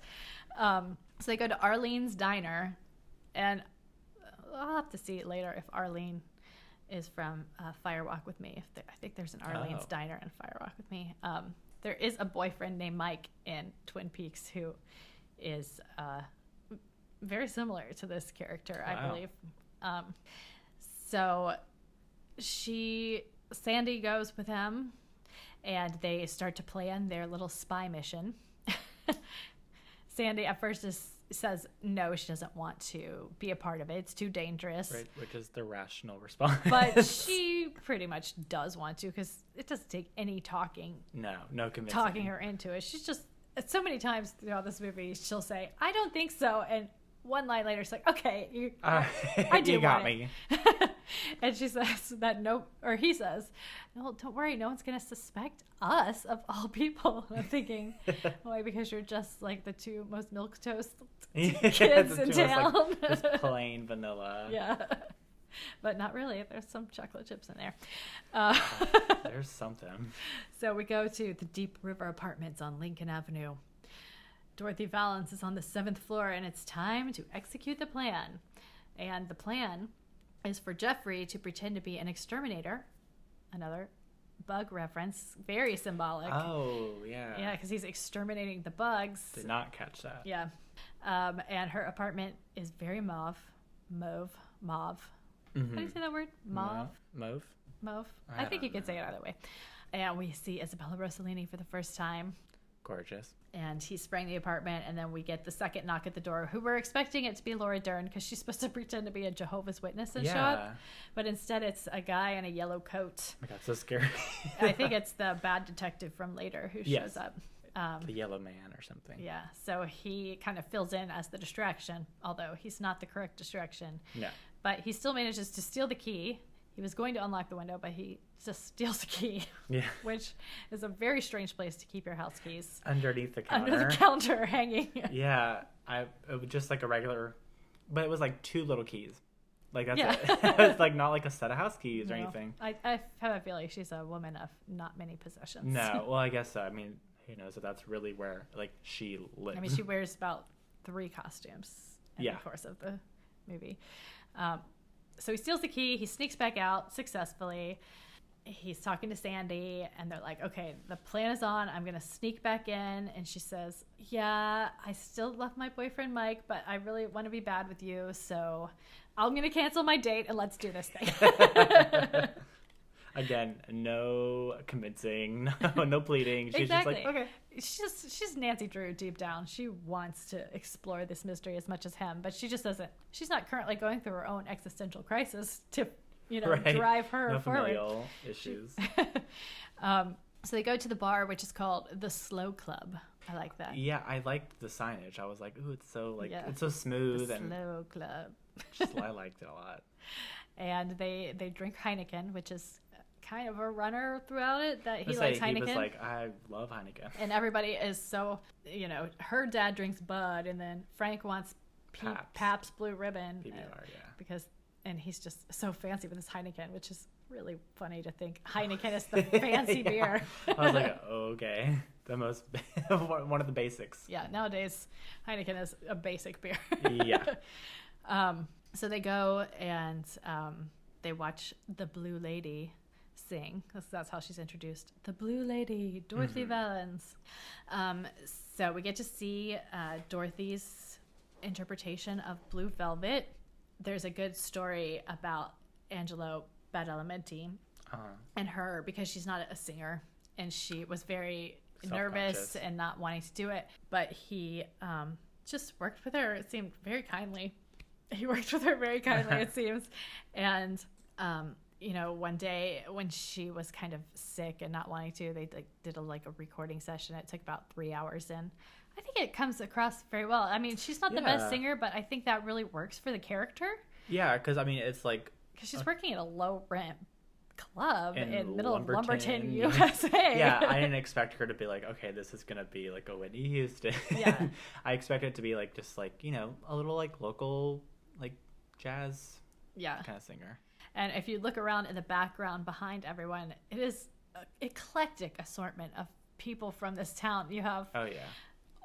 Speaker 2: Um, so they go to Arlene's diner, and I'll have to see it later if Arlene is from uh, Firewalk with Me. If there, I think there's an Arlene's
Speaker 1: Oh.
Speaker 2: diner in Firewalk with Me. Um, there is a boyfriend named Mike in Twin Peaks who is uh, very similar to this character, I believe. Um, so she Sandy goes with him and they start to plan their little spy mission. Sandy at first is, says no, she doesn't want to be a part of it. It's too dangerous.
Speaker 1: Right, which is the rational response.
Speaker 2: But she pretty much does want to because it doesn't take any talking
Speaker 1: no, no convincing.
Speaker 2: talking her into it. She's just so many times throughout this movie she'll say, "I don't think so," and one line later she's like, "Okay, you,
Speaker 1: Uh,
Speaker 2: I do
Speaker 1: you got me.
Speaker 2: it." and she says that no, or he says, "No, don't worry, no one's gonna suspect us of all people." I'm thinking, why? Because you're just like the two most milk toast kids
Speaker 1: the
Speaker 2: in
Speaker 1: two of us,
Speaker 2: town.
Speaker 1: like, just plain vanilla.
Speaker 2: yeah. But not really. There's some chocolate chips in there. Uh,
Speaker 1: There's something.
Speaker 2: So we go to the Deep River Apartments on Lincoln Avenue. Dorothy Vallens is on the seventh floor, and it's time to execute the plan. And the plan is for Jeffrey to pretend to be an exterminator. Another bug reference, very symbolic.
Speaker 1: Oh yeah.
Speaker 2: Yeah, because he's exterminating the bugs.
Speaker 1: Did not catch that.
Speaker 2: Yeah. Um, and her apartment is very mauve, mauve, mauve. How do you
Speaker 1: Mhm.
Speaker 2: say that word? Mauve.
Speaker 1: Mauve.
Speaker 2: Mauve.
Speaker 1: I
Speaker 2: I, think you could say it either way. And we see Isabella Rossellini for the first time,
Speaker 1: Gorgeous.
Speaker 2: and he's spraying the apartment. And then we get the second knock at the door. Who we're expecting it to be Laura Dern because she's supposed to pretend to be a Jehovah's Witness and show up, but instead it's a guy in a yellow coat.
Speaker 1: Oh my god, so scary.
Speaker 2: I think it's the bad detective from later who shows
Speaker 1: Yes.
Speaker 2: up. Um,
Speaker 1: the yellow man or something.
Speaker 2: yeah, so he kind of fills in as the distraction, although he's not the correct distraction.
Speaker 1: No.
Speaker 2: But he still manages to steal the key. He was going to unlock the window, but he just steals the key.
Speaker 1: Yeah.
Speaker 2: which is a very strange place to keep your house keys
Speaker 1: Underneath the counter.
Speaker 2: under the counter hanging.
Speaker 1: Yeah, I it was just like a regular, but it was like two little keys. Like that's
Speaker 2: Yeah.
Speaker 1: it. it's like not like a set of house keys or anything.
Speaker 2: I, I have a feeling she's a woman of not many possessions.
Speaker 1: No, well I guess so. I mean, who knows if that's really where like she lives.
Speaker 2: I mean, she wears about three costumes in
Speaker 1: Yeah.
Speaker 2: the course of the movie. Um, so he steals the key. He sneaks back out successfully, he's talking to Sandy, and they're like, "Okay, the plan is on. I'm gonna sneak back in." And she says, "Yeah, I still love my boyfriend Mike, but I really want to be bad with you, so I'm gonna cancel my date and let's do this thing."
Speaker 1: Again, no convincing, no, no pleading. She's
Speaker 2: exactly.
Speaker 1: just like, okay.
Speaker 2: She's just she's Nancy Drew deep down. She wants to explore this mystery as much as him, but she just doesn't. She's not currently going through her own existential crisis to, you know,
Speaker 1: Right.
Speaker 2: drive her
Speaker 1: No
Speaker 2: forward.
Speaker 1: familial issues.
Speaker 2: um, so they go to the bar, which is called the Slow Club. I like that.
Speaker 1: Yeah, I liked the signage. I was like, ooh, it's so like
Speaker 2: Yeah.
Speaker 1: it's so
Speaker 2: The
Speaker 1: smooth and
Speaker 2: Slow Club.
Speaker 1: just I liked it a lot.
Speaker 2: and they they drink Heineken, which is kind of a runner throughout it that he likes Heineken.
Speaker 1: he was like, I love Heineken.
Speaker 2: and everybody is so you know her dad drinks Bud, and then Frank wants P-
Speaker 1: Pabst.
Speaker 2: Pabst Blue Ribbon uh,
Speaker 1: PBR, yeah.
Speaker 2: because and he's just so fancy with his Heineken, which is really funny to think Heineken is the fancy
Speaker 1: Yeah.
Speaker 2: beer.
Speaker 1: I was like, okay, the most one of the basics.
Speaker 2: yeah, nowadays Heineken is a basic beer.
Speaker 1: Yeah.
Speaker 2: Um, so they go and um, they watch the Blue Lady sing. That's, that's how she's introduced. The Blue Lady, Dorothy
Speaker 1: Mhm.
Speaker 2: Vallens. Um, so we get to see uh, Dorothy's interpretation of Blue Velvet. There's a good story about Angelo Badalamenti
Speaker 1: Uh,
Speaker 2: and her because she's not a singer and she was very nervous and not wanting to do it but he um, just worked with her it seemed very kindly he worked with her very kindly it seems and um, you know one day when she was kind of sick and not wanting to they like, did a like a recording session it took about three hours and i think it comes across very well i mean she's not the best singer but i think that really works for the character
Speaker 1: yeah, because I mean, it's like
Speaker 2: because she's uh, working at a low rent club in,
Speaker 1: In
Speaker 2: middle of Lumberton,
Speaker 1: Lumberton.
Speaker 2: USA.
Speaker 1: yeah, I didn't expect her to be like, okay, this is gonna be like a Whitney Houston.
Speaker 2: Yeah.
Speaker 1: I expected it to be like just like you know a little like local like jazz
Speaker 2: yeah.
Speaker 1: kind of singer.
Speaker 2: And if you look around in the background behind everyone, it is an eclectic assortment of people from this town. You have
Speaker 1: Oh yeah,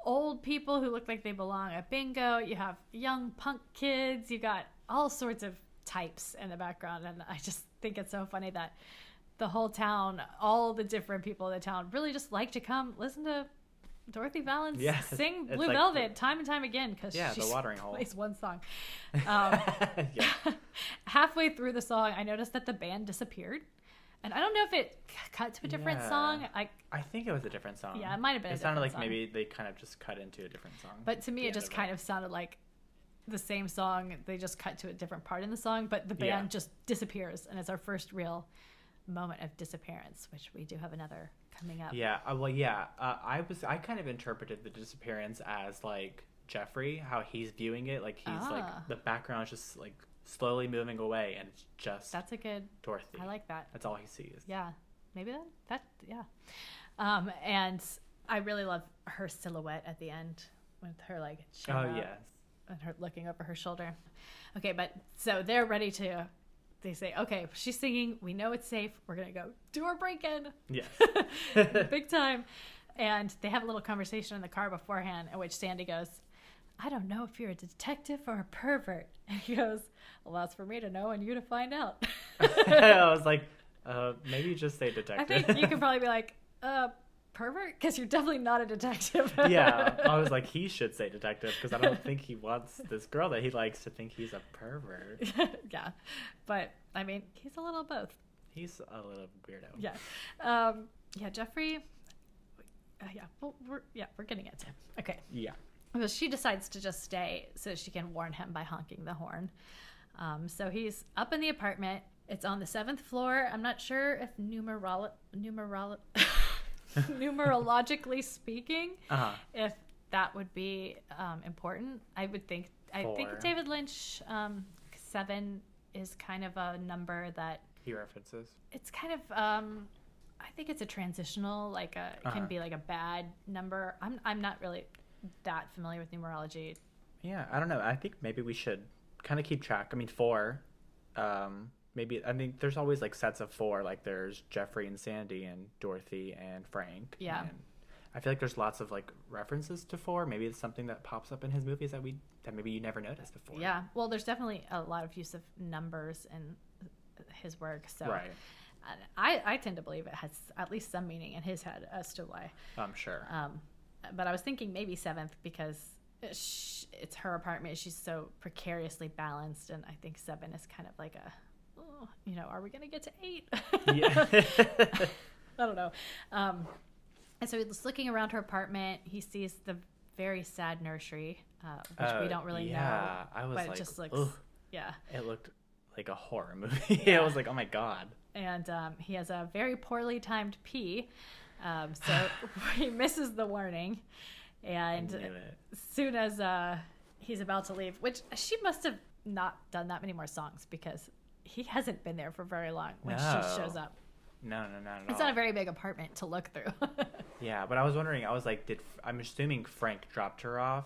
Speaker 2: old people who look like they belong at bingo. You have young punk kids. You got all sorts of types in the background, and I just think it's so funny that the whole town, all the different people in the town, really just like to come listen to Dorothy Vallens
Speaker 1: Yeah,
Speaker 2: sing Blue
Speaker 1: like-
Speaker 2: Velvet time and time again because
Speaker 1: Yeah, the
Speaker 2: she
Speaker 1: watering hole.
Speaker 2: plays one song. Um, halfway through the song, I noticed that the band disappeared. And I don't know if it cut to a different
Speaker 1: Yeah.
Speaker 2: song. I,
Speaker 1: I think it was a different song.
Speaker 2: Yeah, it might have been a
Speaker 1: It sounded like
Speaker 2: song.
Speaker 1: maybe they kind of just cut into a different song.
Speaker 2: but to me, it just
Speaker 1: of
Speaker 2: kind of sounded like the same song. They just cut to a different part in the song, but the band
Speaker 1: Yeah.
Speaker 2: just disappears, and it's our first real moment of disappearance, which we do have another coming up.
Speaker 1: Yeah, uh, well, yeah. Uh, I was I kind of interpreted the disappearance as like Jeffrey, how he's viewing it. Like he's
Speaker 2: Ah.
Speaker 1: like the background is just like slowly moving away, and it's just
Speaker 2: That's a good.
Speaker 1: Dorothy.
Speaker 2: I like that.
Speaker 1: That's all he sees.
Speaker 2: Yeah, maybe that. That yeah. Um, and I really love her silhouette at the end with her like.
Speaker 1: Oh yes.
Speaker 2: and her looking over her shoulder. Okay, but so they're ready to. They say, "Okay, she's singing. We know it's safe. We're gonna go do our break-in,
Speaker 1: Yes.
Speaker 2: big time." And they have a little conversation in the car beforehand, in which Sandy goes, "I don't know if you're a detective or a pervert," and he goes, "Well, that's for me to know and you to find out."
Speaker 1: I was like, uh, maybe just say detective.
Speaker 2: I think you could probably be like, "Uh, pervert," because you're definitely not a detective.
Speaker 1: yeah, I was like, he should say detective because I don't think he wants this girl that he likes to think he's a pervert.
Speaker 2: yeah, but I mean, he's a little both.
Speaker 1: He's a little weirdo.
Speaker 2: yeah um yeah jeffrey uh, yeah well, we're yeah we're getting into him okay
Speaker 1: Yeah.
Speaker 2: well she decides to just stay so she can warn him by honking the horn um so he's up in the apartment it's on the seventh floor i'm not sure if numerolo- numerolo- numerologically speaking
Speaker 1: Uh huh.
Speaker 2: if that would be um, important i would think i think david lynch um, seven is kind of a number that
Speaker 1: He references.
Speaker 2: it's kind of um i think it's a transitional like a it can
Speaker 1: Uh-huh.
Speaker 2: be like a bad number i'm i'm not really that familiar with numerology
Speaker 1: Yeah, I don't know. I think maybe we should kind of keep track. I mean, four. Um, maybe I mean, there's always like sets of four. Like there's Jeffrey and Sandy and Dorothy and Frank.
Speaker 2: Yeah.
Speaker 1: And I feel like there's lots of like references to four. Maybe it's something that pops up in his movies that we that maybe you never noticed before.
Speaker 2: yeah well there's definitely a lot of use of numbers in his work so
Speaker 1: Right.
Speaker 2: I, I tend to believe it has at least some meaning in his head as to why.
Speaker 1: I'm sure.
Speaker 2: Um, but I was thinking maybe seventh because it's her apartment. She's so precariously balanced, and I think seven is kind of like a, oh, you know, are we gonna get to eight?
Speaker 1: yeah.
Speaker 2: I don't know. Um, and so he's looking around her apartment. He sees the very sad nursery, uh, which we
Speaker 1: Uh,
Speaker 2: don't really
Speaker 1: yeah,
Speaker 2: know.
Speaker 1: I was
Speaker 2: but
Speaker 1: like,
Speaker 2: it just looks,
Speaker 1: ugh.
Speaker 2: yeah.
Speaker 1: It looked like a horror movie.
Speaker 2: Yeah.
Speaker 1: I was like, oh my god.
Speaker 2: and um, he has a very poorly timed pee, um, so he misses the warning. And as soon as uh, he's about to leave, which she must have not done that many more songs because he hasn't been there for very long when she
Speaker 1: No.
Speaker 2: shows up.
Speaker 1: No, no, not at
Speaker 2: It's
Speaker 1: all.
Speaker 2: not a very big apartment to look through.
Speaker 1: Yeah, but I was wondering. I was like, did I'm assuming Frank dropped her off?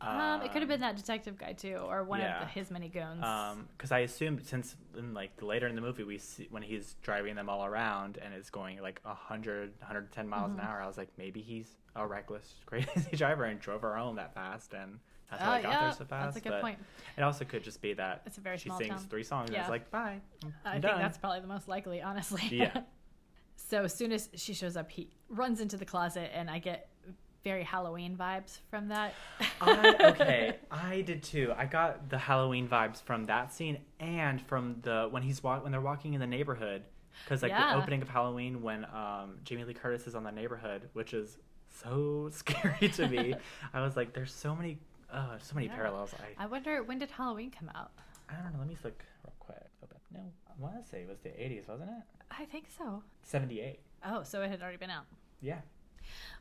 Speaker 2: um, it could have been that detective guy too, or one of the, his many goons.
Speaker 1: Um, because I assumed since in like later in the movie we see when he's driving them all around and is going like 100, 110 miles
Speaker 2: Mm-hmm.
Speaker 1: an hour, I was like, maybe he's a reckless, crazy driver and drove her home that fast, and that's how
Speaker 2: Oh,
Speaker 1: he got
Speaker 2: yeah,
Speaker 1: there so fast.
Speaker 2: that's a good
Speaker 1: but
Speaker 2: point.
Speaker 1: It also could just be that
Speaker 2: It's a very
Speaker 1: she
Speaker 2: small
Speaker 1: sings
Speaker 2: town.
Speaker 1: three songs and
Speaker 2: Yeah.
Speaker 1: it's like, bye. I'm
Speaker 2: I think that's probably the most likely, honestly.
Speaker 1: Yeah.
Speaker 2: so as soon as she shows up, he runs into the closet, and I get very Halloween vibes from that.
Speaker 1: I, okay, I did too. I got the Halloween vibes from that scene and from the when he's walk when they're walking in the neighborhood because like
Speaker 2: Yeah.
Speaker 1: the opening of Halloween when um, Jamie Lee Curtis is on the neighborhood, which is so scary to me. I was like, there's so many, uh, so many
Speaker 2: Yeah.
Speaker 1: parallels. I
Speaker 2: I wonder when did Halloween come out?
Speaker 1: I don't know. Let me look real quick. Go back. No, I want to say it was the 80s, wasn't it?
Speaker 2: I think so.
Speaker 1: 78.
Speaker 2: Oh, so it had already been out.
Speaker 1: Yeah.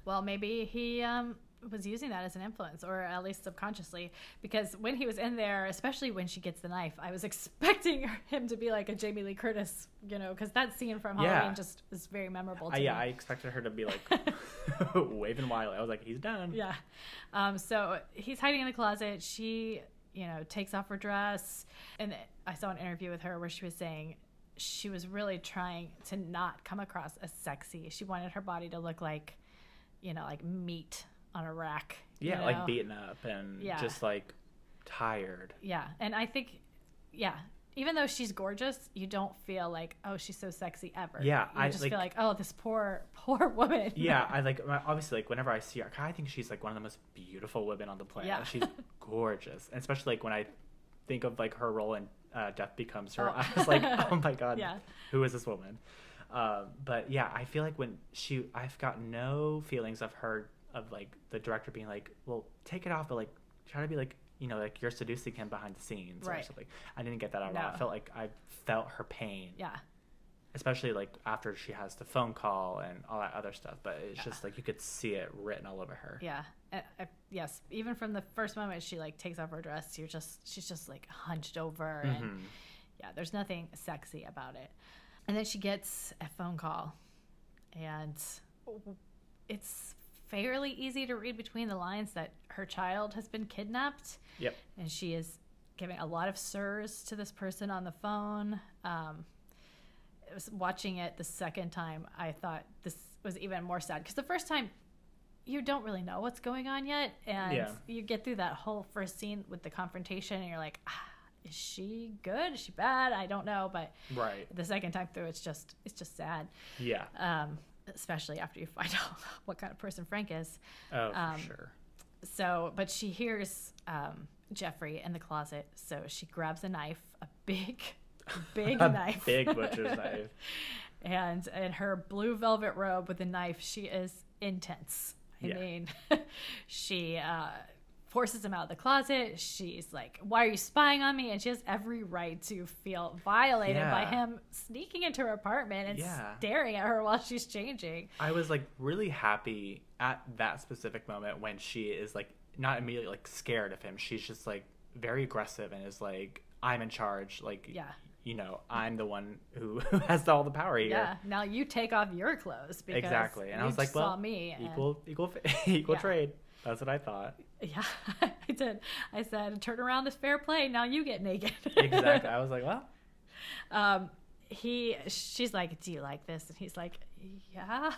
Speaker 2: Well, maybe he um, was using that as an influence, or at least subconsciously, because when he was in there, especially when she gets the knife, I was expecting him to be like a Jamie Lee Curtis, you know, because that scene from
Speaker 1: Yeah.
Speaker 2: Halloween just is very memorable to
Speaker 1: I, yeah, I expected her to be like waving wildly. I was like, he's done.
Speaker 2: Yeah. Um, so he's hiding in the closet. She, you know, takes off her dress. And I saw an interview with her where she was saying she was really trying to not come across as sexy. She wanted her body to look like, you know, like meat on a rack. you
Speaker 1: Yeah, like beaten up and
Speaker 2: Yeah.
Speaker 1: just like tired.
Speaker 2: Yeah. And I think, yeah. Even though she's gorgeous, you don't feel like, oh, she's so sexy ever.
Speaker 1: Yeah,
Speaker 2: you
Speaker 1: I,
Speaker 2: just
Speaker 1: like-
Speaker 2: feel like, oh, this poor, poor woman.
Speaker 1: Yeah, I like obviously like whenever I see her, I think she's like one of the most beautiful women on the planet.
Speaker 2: Yeah.
Speaker 1: She's gorgeous, and especially like when I think of like her role in uh, Death Becomes Her,
Speaker 2: Oh.
Speaker 1: I was like, oh my god,
Speaker 2: Yeah.
Speaker 1: who is this woman? Um, but yeah, I feel like when she, I've got no feelings of her of like the director being like, well, take it off, but like try to be like. You know, like you're seducing him behind the scenes or
Speaker 2: Right.
Speaker 1: something. I didn't get that at all. I felt like I felt her pain
Speaker 2: Yeah.
Speaker 1: especially like after she has the phone call and all that other stuff. But it's
Speaker 2: Yeah.
Speaker 1: just like you could see it written all over her.
Speaker 2: Yeah. I, I, yes. Even from the first moment she like takes off her dress, you're just she's just like hunched over and
Speaker 1: Mhm.
Speaker 2: yeah, there's nothing sexy about it. And then she gets a phone call, and it's fairly easy to read between the lines that her child has been kidnapped,
Speaker 1: Yep.
Speaker 2: and she is giving a lot of sirs to this person on the phone. Um, it was watching it the second time, I thought this was even more sad because the first time you don't really know what's going on yet, and
Speaker 1: Yeah.
Speaker 2: you get through that whole first scene with the confrontation, and you're like, ah, is she good? Is she bad? I don't know, but
Speaker 1: Right.
Speaker 2: the second time through, it's just it's just sad,
Speaker 1: Yeah.
Speaker 2: um, especially after you find out what kind of person Frank is.
Speaker 1: Oh,
Speaker 2: um,
Speaker 1: sure.
Speaker 2: So, but she hears um, Jeffrey in the closet, so she grabs a knife, a big, big
Speaker 1: A
Speaker 2: knife,
Speaker 1: big butcher's knife.
Speaker 2: and in her blue velvet robe with a knife, she is intense. I
Speaker 1: Yeah.
Speaker 2: mean, she uh, forces him out of the closet. She's like, "Why are you spying on me?" And she has every right to feel violated by him sneaking into her apartment and
Speaker 1: Yeah.
Speaker 2: staring at her while she's changing.
Speaker 1: I was like really happy at that specific moment when she is like not immediately like scared of him. She's just like very aggressive and is like, "I'm in charge." Like,
Speaker 2: Yeah.
Speaker 1: You know, I'm the one who has all the power here.
Speaker 2: Yeah. Now you take off your clothes because
Speaker 1: Exactly. And I was like,
Speaker 2: saw
Speaker 1: well,
Speaker 2: me and-
Speaker 1: equal, equal, equal
Speaker 2: Yeah.
Speaker 1: trade. That's what I thought.
Speaker 2: Yeah, I did. I said, "Turn around is fair play." Now you get naked.
Speaker 1: Exactly. I was like, well,
Speaker 2: um, he, she's like, "Do you like this?" And he's like, "Yeah,"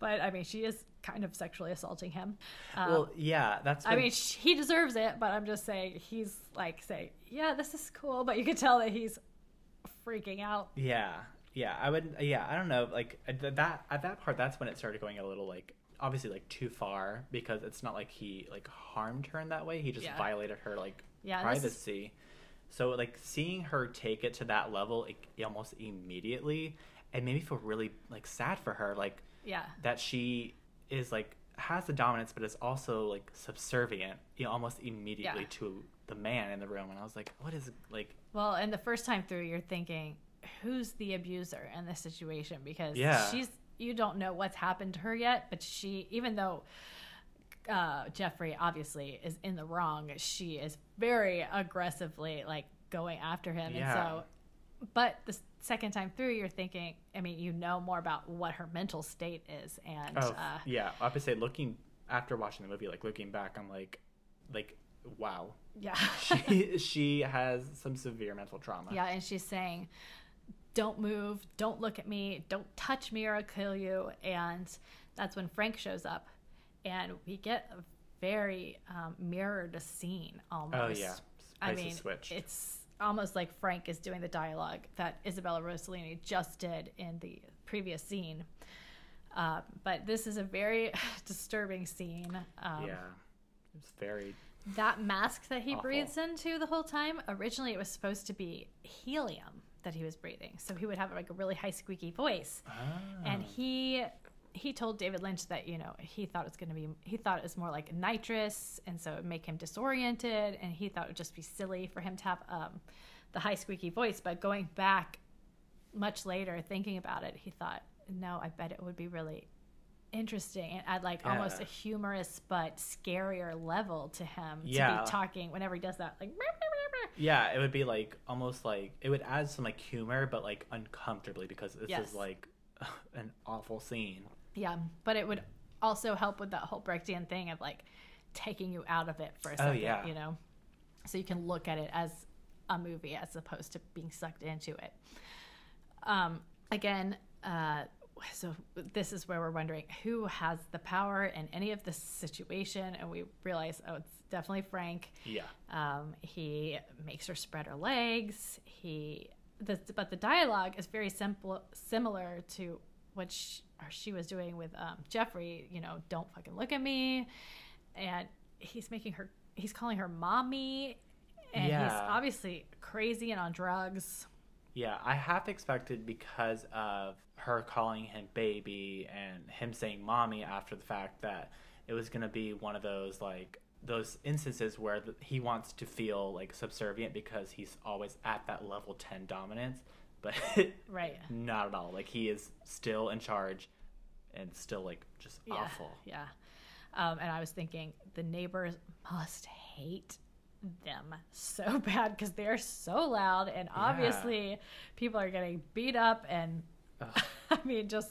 Speaker 2: but I mean, she is kind of sexually assaulting him. Um,
Speaker 1: well, yeah. That's.
Speaker 2: I mean, sh- he deserves it, but I'm just saying he's like saying, "Yeah, this is cool," but you could tell that he's freaking out.
Speaker 1: Yeah. yeah, I would. Yeah, I don't know. Like uh, at that at that part, that's when it started going a little like obviously like too far because it's not like he like harmed her in that way. He just
Speaker 2: Yeah.
Speaker 1: violated her like
Speaker 2: Yeah, this is-
Speaker 1: privacy. So like seeing her take it to that level like, almost immediately, it made me feel really like sad for her. Like
Speaker 2: Yeah.
Speaker 1: that she is like has the dominance but is also like subservient you know almost immediately
Speaker 2: Yeah.
Speaker 1: to the man in the room and i was like what is like
Speaker 2: Well, and the first time through, you're thinking, who's the abuser in this situation? Because
Speaker 1: Yeah.
Speaker 2: she's you don't know what's happened to her yet, but she, even though uh, Jeffrey obviously is in the wrong, she is very aggressively like going after him,
Speaker 1: Yeah.
Speaker 2: and so. But the second time through, you're thinking. I mean, you know more about what her mental state is, and
Speaker 1: oh
Speaker 2: uh,
Speaker 1: yeah i would say looking after watching the movie like looking back i'm like like wow
Speaker 2: yeah,
Speaker 1: she she has some severe mental trauma
Speaker 2: Yeah, and she's saying, "Don't move, don't look at me, don't touch me, or I'll kill you." And that's when Frank shows up, and we get a very um, mirrored scene almost.
Speaker 1: oh yeah
Speaker 2: I mean,
Speaker 1: switched
Speaker 2: it's almost like Frank is doing the dialogue that Isabella Rossellini just did in the previous scene. Uh, but this is a very disturbing scene. Um,
Speaker 1: yeah it's very
Speaker 2: that mask that he
Speaker 1: Awful.
Speaker 2: breathes into the whole time originally it was supposed to be helium that he was breathing so he would have like a really high squeaky voice and
Speaker 1: Ah.
Speaker 2: he he told david lynch that you know he thought it was going to be he thought it was more like nitrous and so it would make him disoriented and he thought it would just be silly for him to have um, the high squeaky voice but going back much later thinking about it he thought no i bet it would be really interesting and add like almost a humorous but scarier level to him to
Speaker 1: Yeah.
Speaker 2: be talking whenever he does that like
Speaker 1: Yeah, it would be like almost like it would add some like humor, but like uncomfortably because this
Speaker 2: Yes.
Speaker 1: is like an awful scene.
Speaker 2: yeah but it would also help with that whole Brechtian thing of like taking you out of it for a second
Speaker 1: Oh,
Speaker 2: second
Speaker 1: yeah.
Speaker 2: you know so you can look at it as a movie as opposed to being sucked into it um again uh so this is where we're wondering who has the power in any of this situation and we realize oh it's definitely frank
Speaker 1: Yeah,
Speaker 2: Um, he makes her spread her legs. He, the, but the dialogue is very simple, similar to what she, or she was doing with um, Jeffrey. You know, don't fucking look at me, and he's making her. He's calling her mommy, and he's obviously crazy and on drugs.
Speaker 1: Yeah. I half expected because of her calling him baby and him saying mommy after the fact that it was gonna be one of those like those instances where he wants to feel like subservient because he's always at that level 10 dominance but
Speaker 2: Right.
Speaker 1: not at all like he is still in charge and still like just
Speaker 2: Yeah.
Speaker 1: awful
Speaker 2: Yeah. Um, and I was thinking the neighbors must hate them so bad because they're so loud and obviously people are getting beat up and. I mean just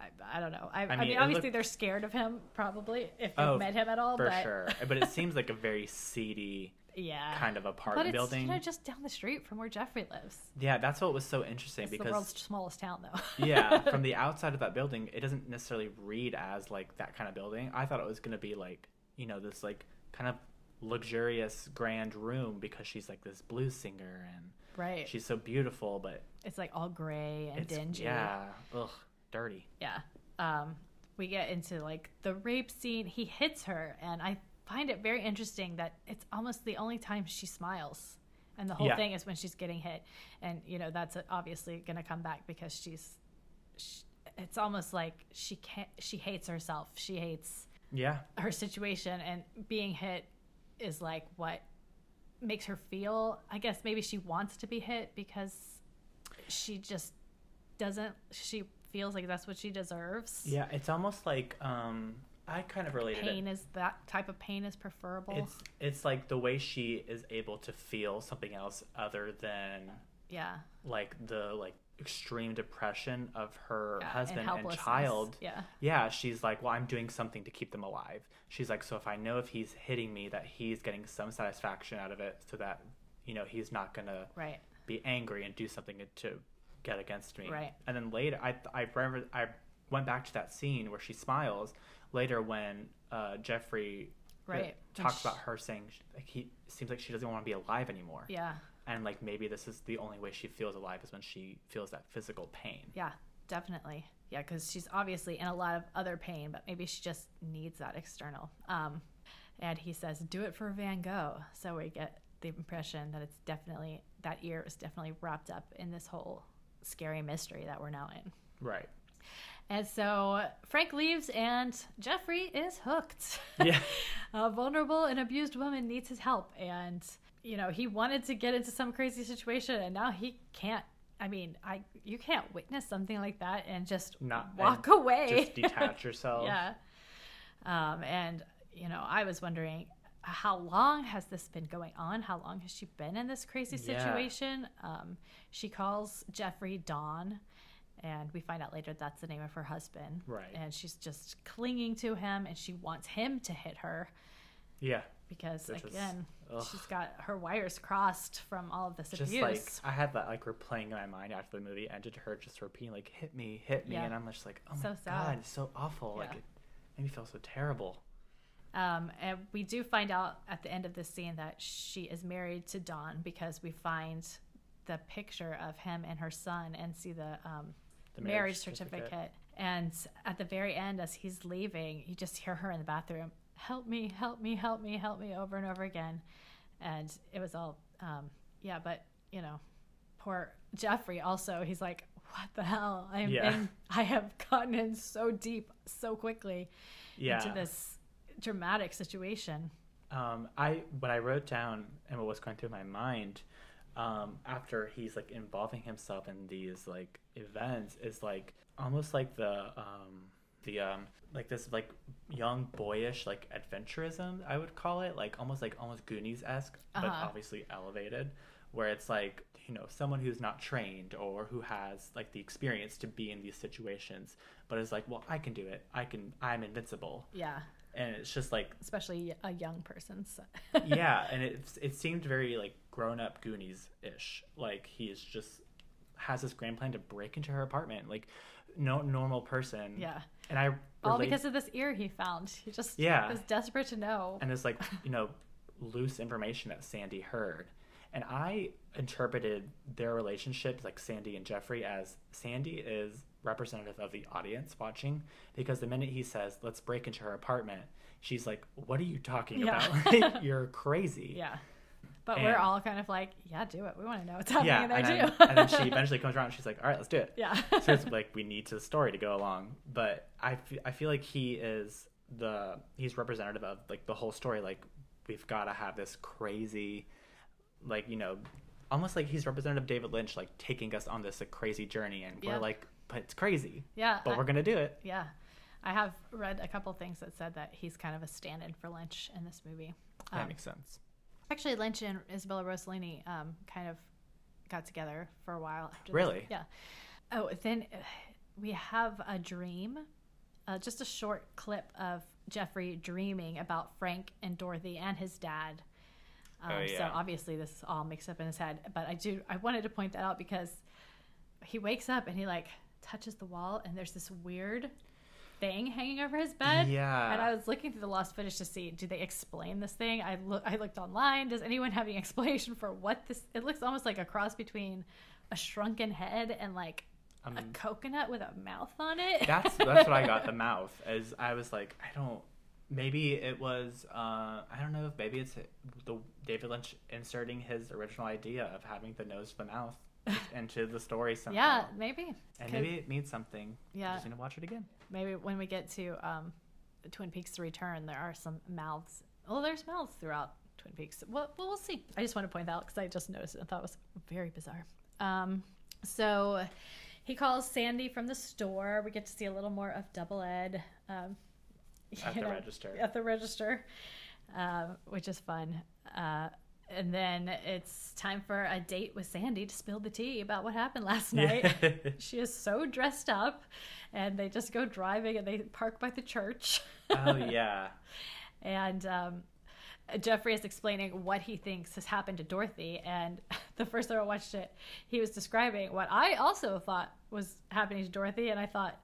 Speaker 2: I, I don't know. I, I,
Speaker 1: mean,
Speaker 2: mean, obviously
Speaker 1: looked-
Speaker 2: they're scared of him probably if they've
Speaker 1: Oh,
Speaker 2: met him at all.
Speaker 1: for
Speaker 2: but
Speaker 1: sure but it seems like a very seedy
Speaker 2: yeah,
Speaker 1: kind of
Speaker 2: but
Speaker 1: apartment
Speaker 2: it's
Speaker 1: building
Speaker 2: you know just down the street from where Jeffrey lives.
Speaker 1: yeah that's what was so interesting
Speaker 2: It's the
Speaker 1: because
Speaker 2: world's smallest town though.
Speaker 1: yeah, from the outside of that building, it doesn't necessarily read as like that kind of building. I thought it was gonna be like, you know, this like kind of luxurious grand room because she's like this blues singer and
Speaker 2: right.
Speaker 1: she's so beautiful, but
Speaker 2: it's like all gray and dingy.
Speaker 1: yeah, ugh, dirty.
Speaker 2: yeah. Um we get into like the rape scene. He hits her and i find it very interesting that it's almost the only time she smiles. And the whole
Speaker 1: Yeah.
Speaker 2: thing is when she's getting hit. And you know that's obviously going to come back because she's she, it's almost like she can't she hates herself. She hates
Speaker 1: Yeah,
Speaker 2: her situation. And being hit is like what makes her feel i guess maybe she wants to be hit because she just doesn't she feels like that's what she deserves.
Speaker 1: Yeah. It's almost like um, I kind of related
Speaker 2: pain is that type of pain is preferable.
Speaker 1: It's it's like the way she is able to feel something else other than
Speaker 2: yeah.
Speaker 1: like the like extreme depression of her
Speaker 2: yeah,
Speaker 1: husband and,
Speaker 2: helplessness.
Speaker 1: child.
Speaker 2: yeah
Speaker 1: Yeah, she's like, well, I'm doing something to keep them alive. She's like, so if I know if he's hitting me, that he's getting some satisfaction out of it, so that you know he's not gonna
Speaker 2: right
Speaker 1: be angry and do something to get against me.
Speaker 2: Right.
Speaker 1: And then later, I I remember I went back to that scene where she smiles later when uh, Jeffrey uh,
Speaker 2: Right.
Speaker 1: Talks
Speaker 2: sh-
Speaker 1: about her saying like he seems like she doesn't want to be alive anymore.
Speaker 2: yeah
Speaker 1: and like maybe this is the only way she feels alive is when she feels that physical pain.
Speaker 2: Yeah, definitely. Yeah, because she's obviously in a lot of other pain, but maybe she just needs that external. Um, and he says, "Do it for Van Gogh." So we get the impression that it's definitely that ear is definitely wrapped up in this whole scary mystery that we're now in.
Speaker 1: Right.
Speaker 2: And so Frank leaves, and Jeffrey is hooked.
Speaker 1: Yeah.
Speaker 2: a vulnerable and abused woman needs his help, and you know he wanted to get into some crazy situation, and now he can't. I mean, I you can't witness something like that and just
Speaker 1: Not
Speaker 2: walk
Speaker 1: and
Speaker 2: away.
Speaker 1: Just detach yourself.
Speaker 2: yeah. Um, and you know, I was wondering how long has this been going on? How long has she been in this crazy
Speaker 1: Yeah.
Speaker 2: situation? Um, she calls Jeffrey Don, and we find out later that's the name of her husband.
Speaker 1: Right.
Speaker 2: And she's just clinging to him, and she wants him to hit her
Speaker 1: Yeah.
Speaker 2: because
Speaker 1: Which
Speaker 2: again,
Speaker 1: ugh.
Speaker 2: she's got her wires crossed from all of this
Speaker 1: Just
Speaker 2: abuse.
Speaker 1: like I had that like replaying in my mind after the movie ended, her just repeating like "hit me, hit me,"
Speaker 2: Yeah.
Speaker 1: and I'm just like, "Oh my
Speaker 2: sad.
Speaker 1: god, it's so awful!" Like it made me feel so terrible.
Speaker 2: Um, and we do find out at the end of this scene that she is married to Don because we find the picture of him and her son and see the, um,
Speaker 1: The
Speaker 2: marriage,
Speaker 1: marriage
Speaker 2: certificate.
Speaker 1: certificate.
Speaker 2: And at the very end, as he's leaving, you just hear her in the bathroom, "Help me, help me, help me, help me," over and over again. And it was all, um, yeah. But you know, poor Jeffrey. Also, he's like, "What the hell? I'm
Speaker 1: Yeah.
Speaker 2: in. I have gotten in so deep so quickly."
Speaker 1: Yeah.
Speaker 2: into this dramatic situation.
Speaker 1: Um, I what I wrote down and what was going through my mind um, after he's like involving himself in these like events is like almost like the um, the um, like this like young boyish like adventurism I would call it like almost like almost Goonies esque but
Speaker 2: Uh-huh.
Speaker 1: obviously elevated where it's like you know someone who's not trained or who has like the experience to be in these situations but is like well I can do it I can I'm invincible
Speaker 2: Yeah,
Speaker 1: and it's just like
Speaker 2: especially a young person. So.
Speaker 1: yeah, and it it seemed very like grown up Goonies ish. Like he is just has this grand plan to break into her apartment, like no normal person.
Speaker 2: yeah,
Speaker 1: and I
Speaker 2: all because of this ear he found. He just
Speaker 1: Yeah.
Speaker 2: was desperate to know.
Speaker 1: and it's like you know loose information that Sandy heard, and I interpreted their relationship like Sandy and Jeffrey as Sandy is representative of the audience watching because the minute he says let's break into her apartment, she's like, "What are you talking
Speaker 2: Yeah.
Speaker 1: about? You're crazy."
Speaker 2: yeah, but we're all kind of like, yeah, do it. We want to know what's happening
Speaker 1: yeah,
Speaker 2: in there
Speaker 1: and
Speaker 2: too.
Speaker 1: then, and then she eventually comes around and she's like, all right, let's do it.
Speaker 2: yeah,
Speaker 1: so it's like we need to the story to go along. But I, I feel like he is the he's representative of like the whole story. Like we've got to have this crazy, like you know, almost like he's representative of David Lynch, like taking us on this like, crazy journey, and
Speaker 2: Yeah.
Speaker 1: we're like, but it's crazy,
Speaker 2: yeah,
Speaker 1: but
Speaker 2: I-
Speaker 1: we're gonna do it.
Speaker 2: yeah. I have read a couple things that said that he's kind of a stand-in for Lynch in this movie.
Speaker 1: That
Speaker 2: Um,
Speaker 1: makes sense.
Speaker 2: Actually, Lynch and Isabella Rossellini um, kind of got together for a while. After this.
Speaker 1: Really?
Speaker 2: Yeah. Oh, then uh, we have a dream, uh, just a short clip of Jeffrey dreaming about Frank and Dorothy and his dad. Um,
Speaker 1: Oh,
Speaker 2: So obviously this is all mixed up in his head, but I do I wanted to point that out because he wakes up and he like touches the wall and there's this weird thing hanging over his bed.
Speaker 1: Yeah.
Speaker 2: And I was looking through the lost footage to see do they explain this thing. I look I looked online. Does anyone have any explanation for what this? It looks almost like a cross between a shrunken head and like a
Speaker 1: Um,
Speaker 2: coconut with a mouth on it.
Speaker 1: That's that's what I got. The mouth, as I was like, I don't. Maybe it was. Uh, I don't know if maybe it's the David Lynch inserting his original idea of having the nose to the mouth into the story somehow.
Speaker 2: yeah, maybe.
Speaker 1: And maybe it means something.
Speaker 2: Yeah.
Speaker 1: Just need to watch it again.
Speaker 2: Maybe when we get to um, Twin Peaks: The Return, there are some mouths. Oh, there's mouths throughout Twin Peaks. Well, well we'll see. I just want to point that out because I just noticed it and thought it was very bizarre. Um, so he calls Sandy from the store. We get to see a little more of Double Ed. Um,
Speaker 1: At the register.
Speaker 2: At the register, uh, which is fun. Uh, and then it's time for a date with Sandy to spill the tea about what happened last night.
Speaker 1: Yeah.
Speaker 2: She is so dressed up, and they just go driving and they park by the church.
Speaker 1: oh yeah.
Speaker 2: and um, Jeffrey is explaining what he thinks has happened to Dorothy. And the first time I watched it, he was describing what I also thought was happening to Dorothy. And I thought,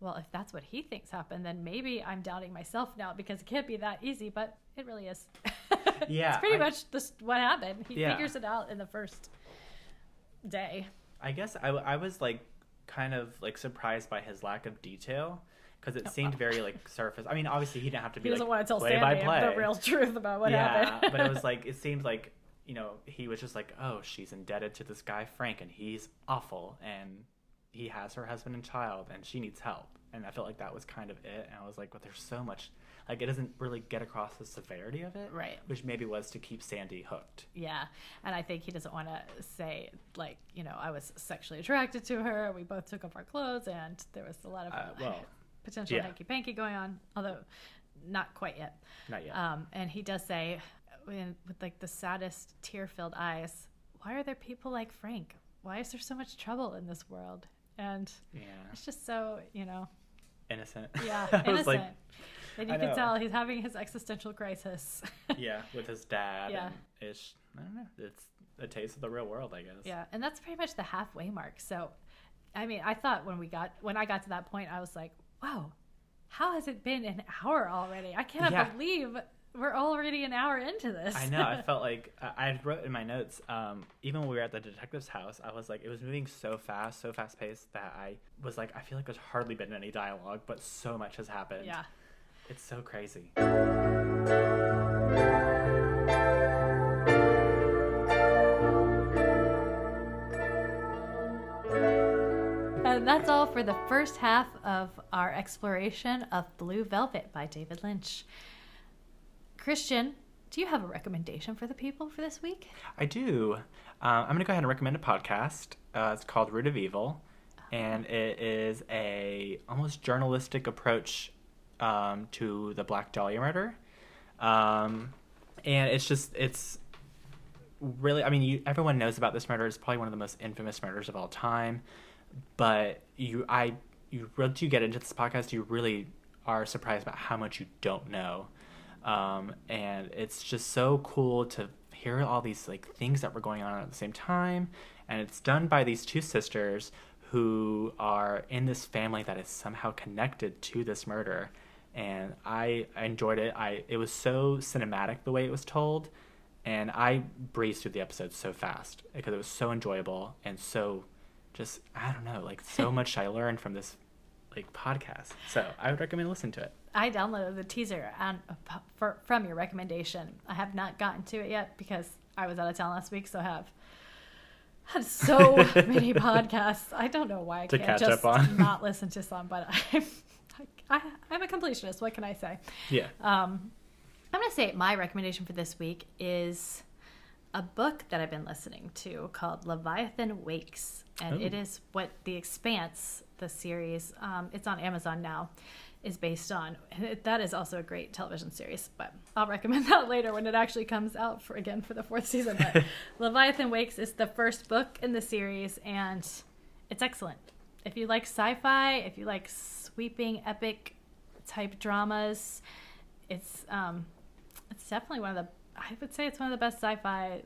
Speaker 2: well, if that's what he thinks happened, then maybe I'm doubting myself now because it can't be that easy, but it really is.
Speaker 1: Yeah,
Speaker 2: it's pretty
Speaker 1: I-
Speaker 2: much this what happened. He
Speaker 1: Yeah.
Speaker 2: figures it out in the first day.
Speaker 1: I guess I, I was like kind of like surprised by his lack of detail because it oh, seemed very like surface. I mean, obviously he didn't have to
Speaker 2: He
Speaker 1: be
Speaker 2: doesn't
Speaker 1: like
Speaker 2: want to tell
Speaker 1: play by
Speaker 2: Sandy
Speaker 1: play.
Speaker 2: the real truth about what
Speaker 1: yeah,
Speaker 2: happened.
Speaker 1: but it was like it seemed like you know he was just like, oh, she's indebted to this guy Frank, and he's awful, and he has her husband and child, and she needs help. And I felt like that was kind of it. And I was like, but there's so much. Like it doesn't really get across the severity of it,
Speaker 2: Right.
Speaker 1: Which maybe was to keep Sandy hooked.
Speaker 2: Yeah, and I think he doesn't want to say like you know I was sexually attracted to her. We both took off our clothes, and there was a lot of
Speaker 1: Uh, well,
Speaker 2: potential
Speaker 1: yeah.
Speaker 2: hanky panky going on, although not quite yet.
Speaker 1: Not yet.
Speaker 2: Um, and he does say, with like the saddest tear-filled eyes, "Why are there people like Frank? Why is there so much trouble in this world?" And
Speaker 1: yeah,
Speaker 2: it's just so you know,
Speaker 1: innocent.
Speaker 2: yeah, innocent.
Speaker 1: like,
Speaker 2: and you
Speaker 1: I
Speaker 2: can
Speaker 1: know.
Speaker 2: tell he's having his existential crisis.
Speaker 1: yeah, with his dad.
Speaker 2: Yeah.
Speaker 1: And it's I don't know. It's a taste of the real world, I guess.
Speaker 2: Yeah, and that's pretty much the halfway mark. So, I mean, I thought when we got when I got to that point, I was like, "Wow, how has it been an hour already? I cannot
Speaker 1: Yeah.
Speaker 2: believe we're already an hour into this."
Speaker 1: I know. I felt like I wrote in my notes. Um, even when we were at the detective's house, I was like, it was moving so fast, so fast paced that I was like, I feel like there's hardly been any dialogue, but so much has happened.
Speaker 2: yeah.
Speaker 1: it's so crazy.
Speaker 2: And that's all for the first half of our exploration of Blue Velvet by David Lynch. Christian, do you have a recommendation for the people for this week?
Speaker 1: I do. Uh, I'm going to go ahead and recommend a podcast. Uh, it's called Root of Evil, and it is a almost journalistic approach um, to the Black Dahlia murder. Um, and it's just it's really I mean you everyone knows about this murder. It's probably one of the most infamous murders of all time. But you I you once you get into this podcast, you really are surprised about how much you don't know. Um, and it's just so cool to hear all these like things that were going on at the same time. And it's done by these two sisters who are in this family that is somehow connected to this murder. And I enjoyed it. I it was so cinematic the way it was told, and I breezed through the episodes so fast because it was so enjoyable and so just I don't know like so much I learned from this like podcast. So I would recommend listening to it.
Speaker 2: I downloaded the teaser on, for, from your recommendation. I have not gotten to it yet because I was out of town last week, so I have had so many podcasts. I don't know why I
Speaker 1: To
Speaker 2: can't
Speaker 1: catch
Speaker 2: just
Speaker 1: up on.
Speaker 2: not listen to some, but I'm, I, I'm a completionist. What can I say?
Speaker 1: Yeah.
Speaker 2: Um, I'm going to say my recommendation for this week is a book that I've been listening to called Leviathan Wakes. And
Speaker 1: Ooh.
Speaker 2: it is what The Expanse, the series, um, it's on Amazon now, is based on. And That is also a great television series, but I'll recommend that later when it actually comes out for again for the fourth season. But Leviathan Wakes is the first book in the series, and it's excellent. If you like sci-fi, if you like sweeping epic type dramas, it's um, it's definitely one of the. I would say it's one of the best sci-fi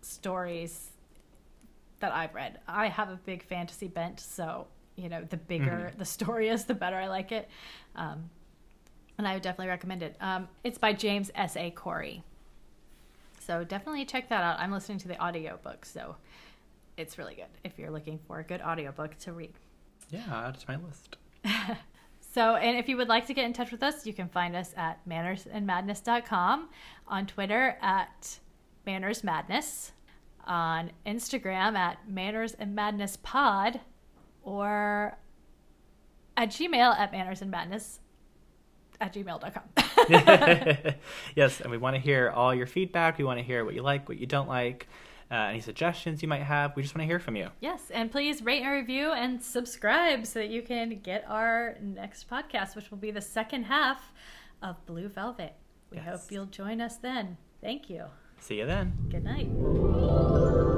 Speaker 2: stories that I've read. I have a big fantasy bent, so you know, the bigger
Speaker 1: Mhm.
Speaker 2: the story is, the better I like it. Um, and I would definitely recommend it. Um, it's by James S. A. Corey. So definitely check that out. I'm listening to the audiobook, so it's really good if you're looking for a good audiobook to read.
Speaker 1: Yeah, add to my list.
Speaker 2: So, and if you would like to get in touch with us, you can find us at mannersandmadness.com, on Twitter at mannersmadness, on Instagram at manners and madness pod, or at Gmail at mannersandmadness at gmail.com.
Speaker 1: yes, and we want to hear all your feedback. We want to hear what you like, what you don't like, uh, any suggestions you might have. We just want to hear from you.
Speaker 2: yes, and please rate and review and subscribe so that you can get our next podcast, which will be the second half of Blue Velvet. We
Speaker 1: Yes.
Speaker 2: hope you'll join us then. Thank you.
Speaker 1: See you then.
Speaker 2: Good night.